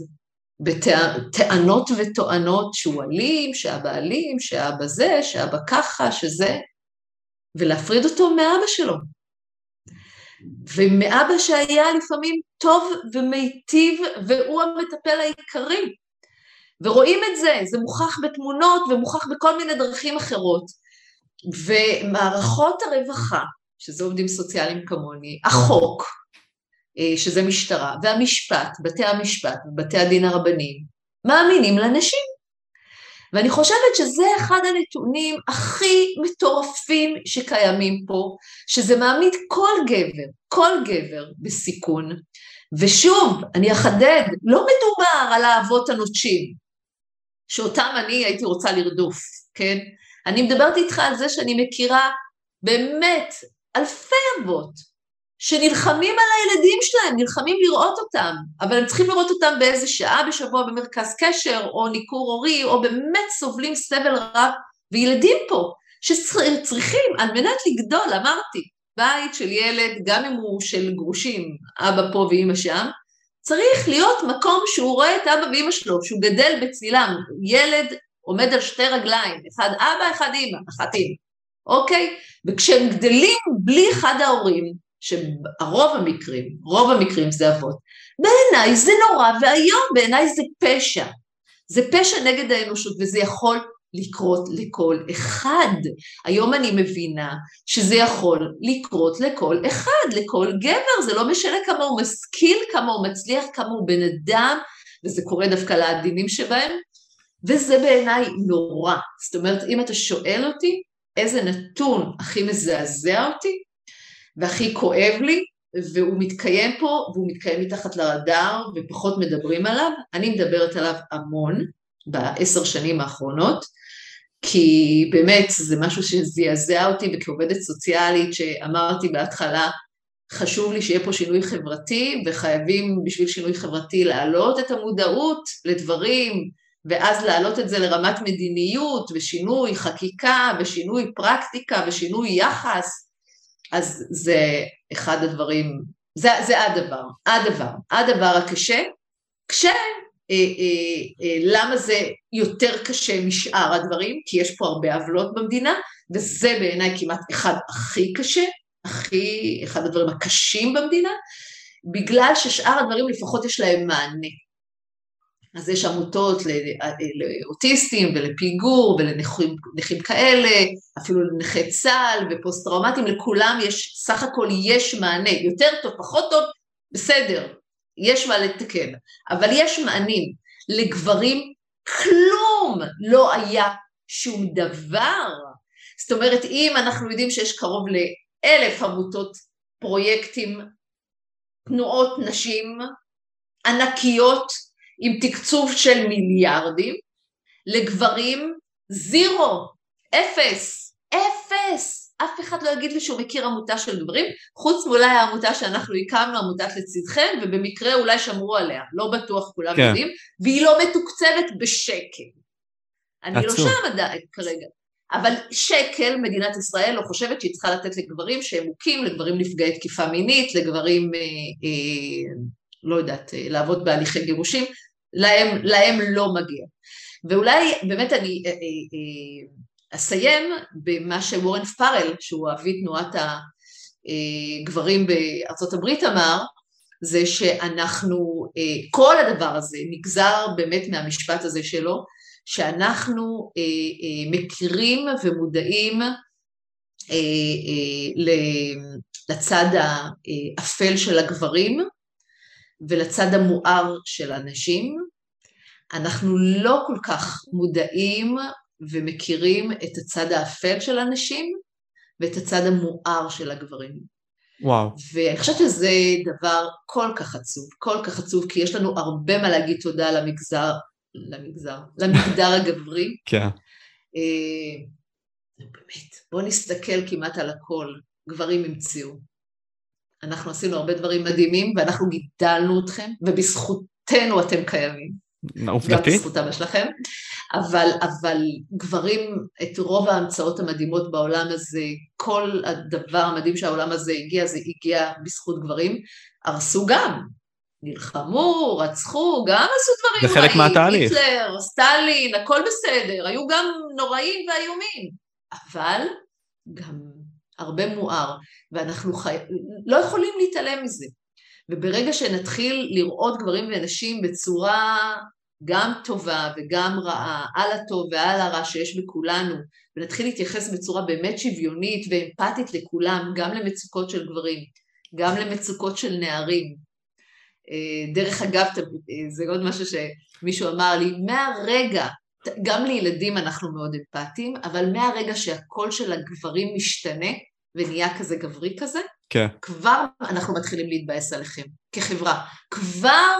בטענות וטוענות שהוא אלים, שאבא אלים, שאבא זה, שאבא ככה, שזה, ולהפריד אותו מאבא שלו. ומאבא שהיה לפעמים טוב ומיטיב, והוא המטפל העיקרי. ורואים את זה, זה מוכח בתמונות ומוכח בכל מיני דרכים אחרות. ומערכות הרווחה, שזה עובדים סוציאליים כמוני, החוק, אה, שזה משטרה, והמשפט, בתי המשפט, בתי הדין הרבניים, מאמינים לנשים. ואני חושבת שזה אחד הנתונים הכי מטורפים שקיימים פה, שזה מעמיד כל גבר, כל גבר בסיכון. ושוב, אני אחדד, לא מדובר על האבות הנוטשים, שאותם אני הייתי רוצה לרדוף, כן? אני מדברת איתך על זה שאני מכירה באמת אלפי אבות שנלחמים על הילדים שלהם, נלחמים לראות אותם, אבל הם צריכים לראות אותם באיזה שעה בשבוע במרכז קשר, או ניכור הורי, או באמת סובלים סבל רב, וילדים פה, שצריכים על מנת לגדול, אמרתי, בית של ילד, גם אם הוא של גרושים, אבא פה ואימא שם, צריך להיות מקום שהוא רואה את אבא ואימא שלו, שהוא גדל בצילם, ילד עומד על שתי רגליים, אחד אבא, אחד אימא, אחת אימא, אוקיי? וכשהם גדלים בלי אחד ההורים, שרוב המקרים, רוב המקרים זה אבות, בעיניי זה נורא ואיום, בעיניי זה פשע. זה פשע נגד האנושות וזה יכול לקרות לכל אחד. היום אני מבינה שזה יכול לקרות לכל אחד, לכל גבר, זה לא משנה כמה הוא משכיל, כמה הוא מצליח, כמה הוא בן אדם, וזה קורה דווקא לעדינים שבהם, וזה בעיניי נורא. זאת אומרת, אם אתה שואל אותי איזה נתון הכי מזעזע אותי, והכי כואב לי, והוא מתקיים פה, והוא מתקיים מתחת לרדאר, ופחות מדברים עליו. אני מדברת עליו המון בעשר שנים האחרונות, כי באמת זה משהו שזעזע אותי, וכעובדת סוציאלית שאמרתי בהתחלה, חשוב לי שיהיה פה שינוי חברתי, וחייבים בשביל שינוי חברתי להעלות את המודעות לדברים, ואז להעלות את זה לרמת מדיניות, ושינוי חקיקה, ושינוי פרקטיקה, ושינוי יחס, אז זה אחד הדברים, זה, זה הדבר, הדבר, הדבר הקשה, קשה, אה, אה, אה, למה זה יותר קשה משאר הדברים? כי יש פה הרבה עוולות במדינה, וזה בעיניי כמעט אחד הכי קשה, הכי, אחד הדברים הקשים במדינה, בגלל ששאר הדברים לפחות יש להם מענה. אז יש עמותות לאוטיסטים ולפיגור ולנכים כאלה, אפילו לנכי צה"ל ופוסט-טראומטיים, לכולם יש, סך הכל יש מענה, יותר טוב, פחות טוב, בסדר, יש מה לתקן, אבל יש מענים. לגברים כלום לא היה שום דבר. זאת אומרת, אם אנחנו יודעים שיש קרוב לאלף עמותות, פרויקטים, תנועות נשים ענקיות, עם תקצוב של מיליארדים, לגברים זירו, אפס, אפס. אף אחד לא יגיד לי שהוא מכיר עמותה של גברים, חוץ מאולי העמותה שאנחנו הקמנו, עמותת לצדכם, ובמקרה אולי שמרו עליה, לא בטוח כולם כן. יודעים, והיא לא מתוקצבת בשקל. אני לא עצור. לא שם עדיין כרגע. אבל שקל, מדינת ישראל לא חושבת שהיא צריכה לתת לגברים שהם מוכים, לגברים נפגעי תקיפה מינית, לגברים, אה, אה, לא יודעת, אה, לעבוד בהליכי גירושים, להם, להם לא מגיע. ואולי באמת אני אה, אה, אה, אסיים במה שוורן פארל, שהוא אבי תנועת הגברים בארצות הברית אמר, זה שאנחנו, כל הדבר הזה נגזר באמת מהמשפט הזה שלו, שאנחנו מכירים ומודעים לצד האפל של הגברים ולצד המואר של הנשים, אנחנו לא כל כך מודעים ומכירים את הצד האפל של הנשים ואת הצד המואר של הגברים. וואו. ואני חושבת שזה דבר כל כך עצוב, כל כך עצוב, כי יש לנו הרבה מה להגיד תודה למגזר, למגזר, למגדר הגברי. כן. אה, באמת, בואו נסתכל כמעט על הכל, גברים המציאו. אנחנו עשינו הרבה דברים מדהימים, ואנחנו גידלנו אתכם, ובזכותנו אתם קיימים. עובדתי. גם בזכותם שלכם, אבל, אבל גברים, את רוב ההמצאות המדהימות בעולם הזה, כל הדבר המדהים שהעולם הזה הגיע, זה הגיע בזכות גברים, הרסו גם, נלחמו, רצחו, גם עשו דברים רעים. זה חלק מהתהליך. היטלר, סטלין, הכל בסדר, היו גם נוראים ואיומים, אבל גם הרבה מואר, ואנחנו חי... לא יכולים להתעלם מזה. וברגע שנתחיל לראות גברים ונשים בצורה גם טובה וגם רעה, על הטוב ועל הרע שיש בכולנו, ונתחיל להתייחס בצורה באמת שוויונית ואמפתית לכולם, גם למצוקות של גברים, גם למצוקות של נערים. אה, דרך אגב, זה עוד משהו שמישהו אמר לי, מהרגע, גם לילדים אנחנו מאוד אמפתיים, אבל מהרגע שהקול של הגברים משתנה ונהיה כזה גברי כזה, כן. כבר אנחנו מתחילים להתבאס עליכם, כחברה. כבר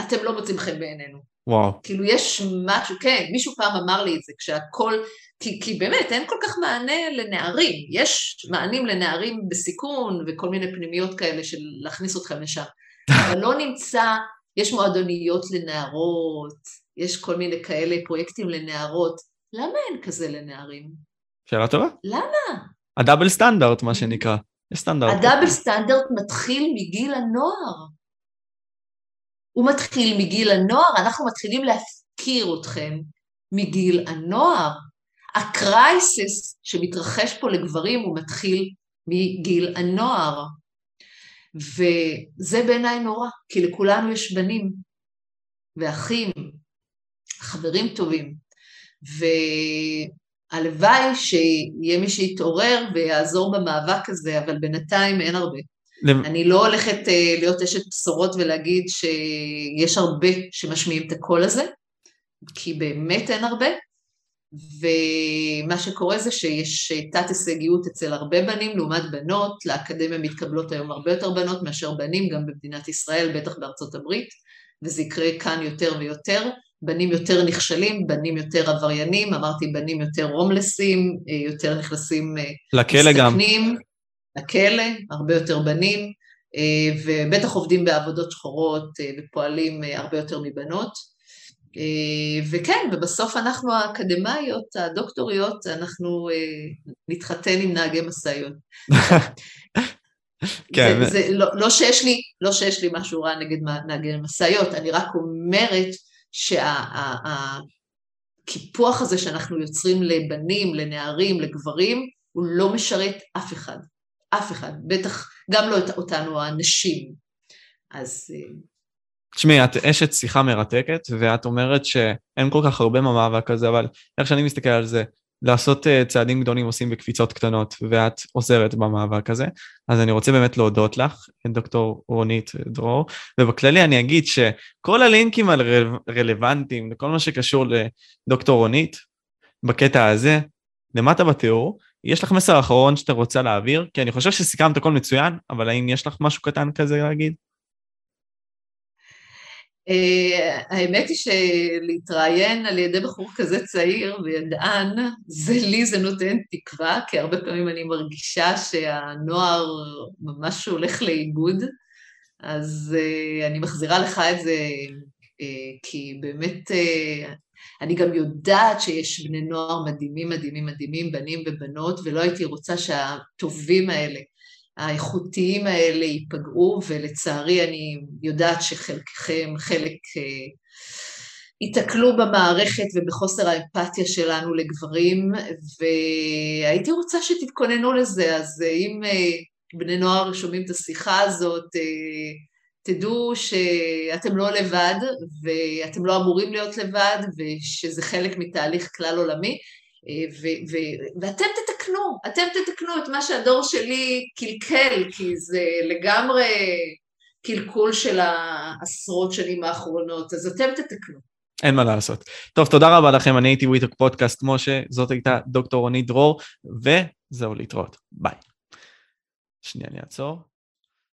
אתם לא מוצאים חן בעינינו. וואו. כאילו יש משהו, כן, מישהו פעם אמר לי את זה, כשהכל, כי, כי באמת אין כל כך מענה לנערים, יש מענים לנערים בסיכון וכל מיני פנימיות כאלה של להכניס אתכם לשם, אבל לא נמצא, יש מועדוניות לנערות, יש כל מיני כאלה פרויקטים לנערות, למה אין כזה לנערים? שאלה טובה. למה? הדאבל סטנדרט, מה שנקרא. יש סטנדרט. הדאבל סטנדרט מתחיל מגיל הנוער. הוא מתחיל מגיל הנוער, אנחנו מתחילים להפקיר אתכם מגיל הנוער. הקרייסס שמתרחש פה לגברים הוא מתחיל מגיל הנוער. וזה בעיניי נורא, כי לכולנו יש בנים ואחים, חברים טובים, והלוואי שיהיה מי שיתעורר ויעזור במאבק הזה, אבל בינתיים אין הרבה. למ... אני לא הולכת uh, להיות אשת בשורות ולהגיד שיש הרבה שמשמיעים את הקול הזה, כי באמת אין הרבה, ומה שקורה זה שיש תת הישגיות אצל הרבה בנים לעומת בנות, לאקדמיה מתקבלות היום הרבה יותר בנות מאשר בנים, גם במדינת ישראל, בטח בארצות הברית, וזה יקרה כאן יותר ויותר. בנים יותר נכשלים, בנים יותר עבריינים, אמרתי בנים יותר הומלסים, יותר נכנסים... לכלא גם. לכלא, הרבה יותר בנים, ובטח עובדים בעבודות שחורות ופועלים הרבה יותר מבנות. וכן, ובסוף אנחנו האקדמאיות, הדוקטוריות, אנחנו נתחתן עם נהגי משאיות. כן. זה, זה, לא, לא, שיש לי, לא שיש לי משהו רע נגד נהגי משאיות, אני רק אומרת שהקיפוח הזה שאנחנו יוצרים לבנים, לנערים, לגברים, הוא לא משרת אף אחד. אף אחד. בטח גם לא אותנו הנשים. אז... תשמעי, את אשת שיחה מרתקת, ואת אומרת שאין כל כך הרבה במאבק הזה, אבל איך שאני מסתכל על זה, לעשות uh, צעדים גדולים עושים בקפיצות קטנות, ואת עוזרת במאבק הזה. אז אני רוצה באמת להודות לך, דוקטור רונית דרור, ובכללי אני אגיד שכל הלינקים הרלוונטיים לכל מה שקשור לדוקטור רונית, בקטע הזה, למטה בתיאור, יש לך מסר אחרון שאתה רוצה להעביר? כי אני חושב שסיכמת הכל מצוין, אבל האם יש לך משהו קטן כזה להגיד? Uh, האמת היא שלהתראיין על ידי בחור כזה צעיר וידען, זה לי זה נותן תקווה, כי הרבה פעמים אני מרגישה שהנוער ממש הולך לאיבוד, אז uh, אני מחזירה לך את זה, uh, כי באמת אני גם יודעת שיש בני נוער מדהימים, מדהימים, מדהימים, בנים ובנות, ולא הייתי רוצה שהטובים האלה האיכותיים האלה ייפגעו, ולצערי אני יודעת שחלקכם, חלק אה, ייתקלו במערכת ובחוסר האמפתיה שלנו לגברים, והייתי רוצה שתתכוננו לזה, אז אה, אם אה, בני נוער שומעים את השיחה הזאת, תדעו שאתם לא לבד, ואתם לא אמורים להיות לבד, ושזה חלק מתהליך כלל עולמי. ו- ו- ואתם תתקנו, אתם תתקנו את מה שהדור שלי קלקל, כי זה לגמרי קלקול של העשרות שנים האחרונות, אז אתם תתקנו. אין מה לעשות. טוב, תודה רבה לכם, אני הייתי we talk podcast משה, זאת הייתה דוקטור רונית דרור, וזהו להתראות, ביי. שנייה, אני אעצור.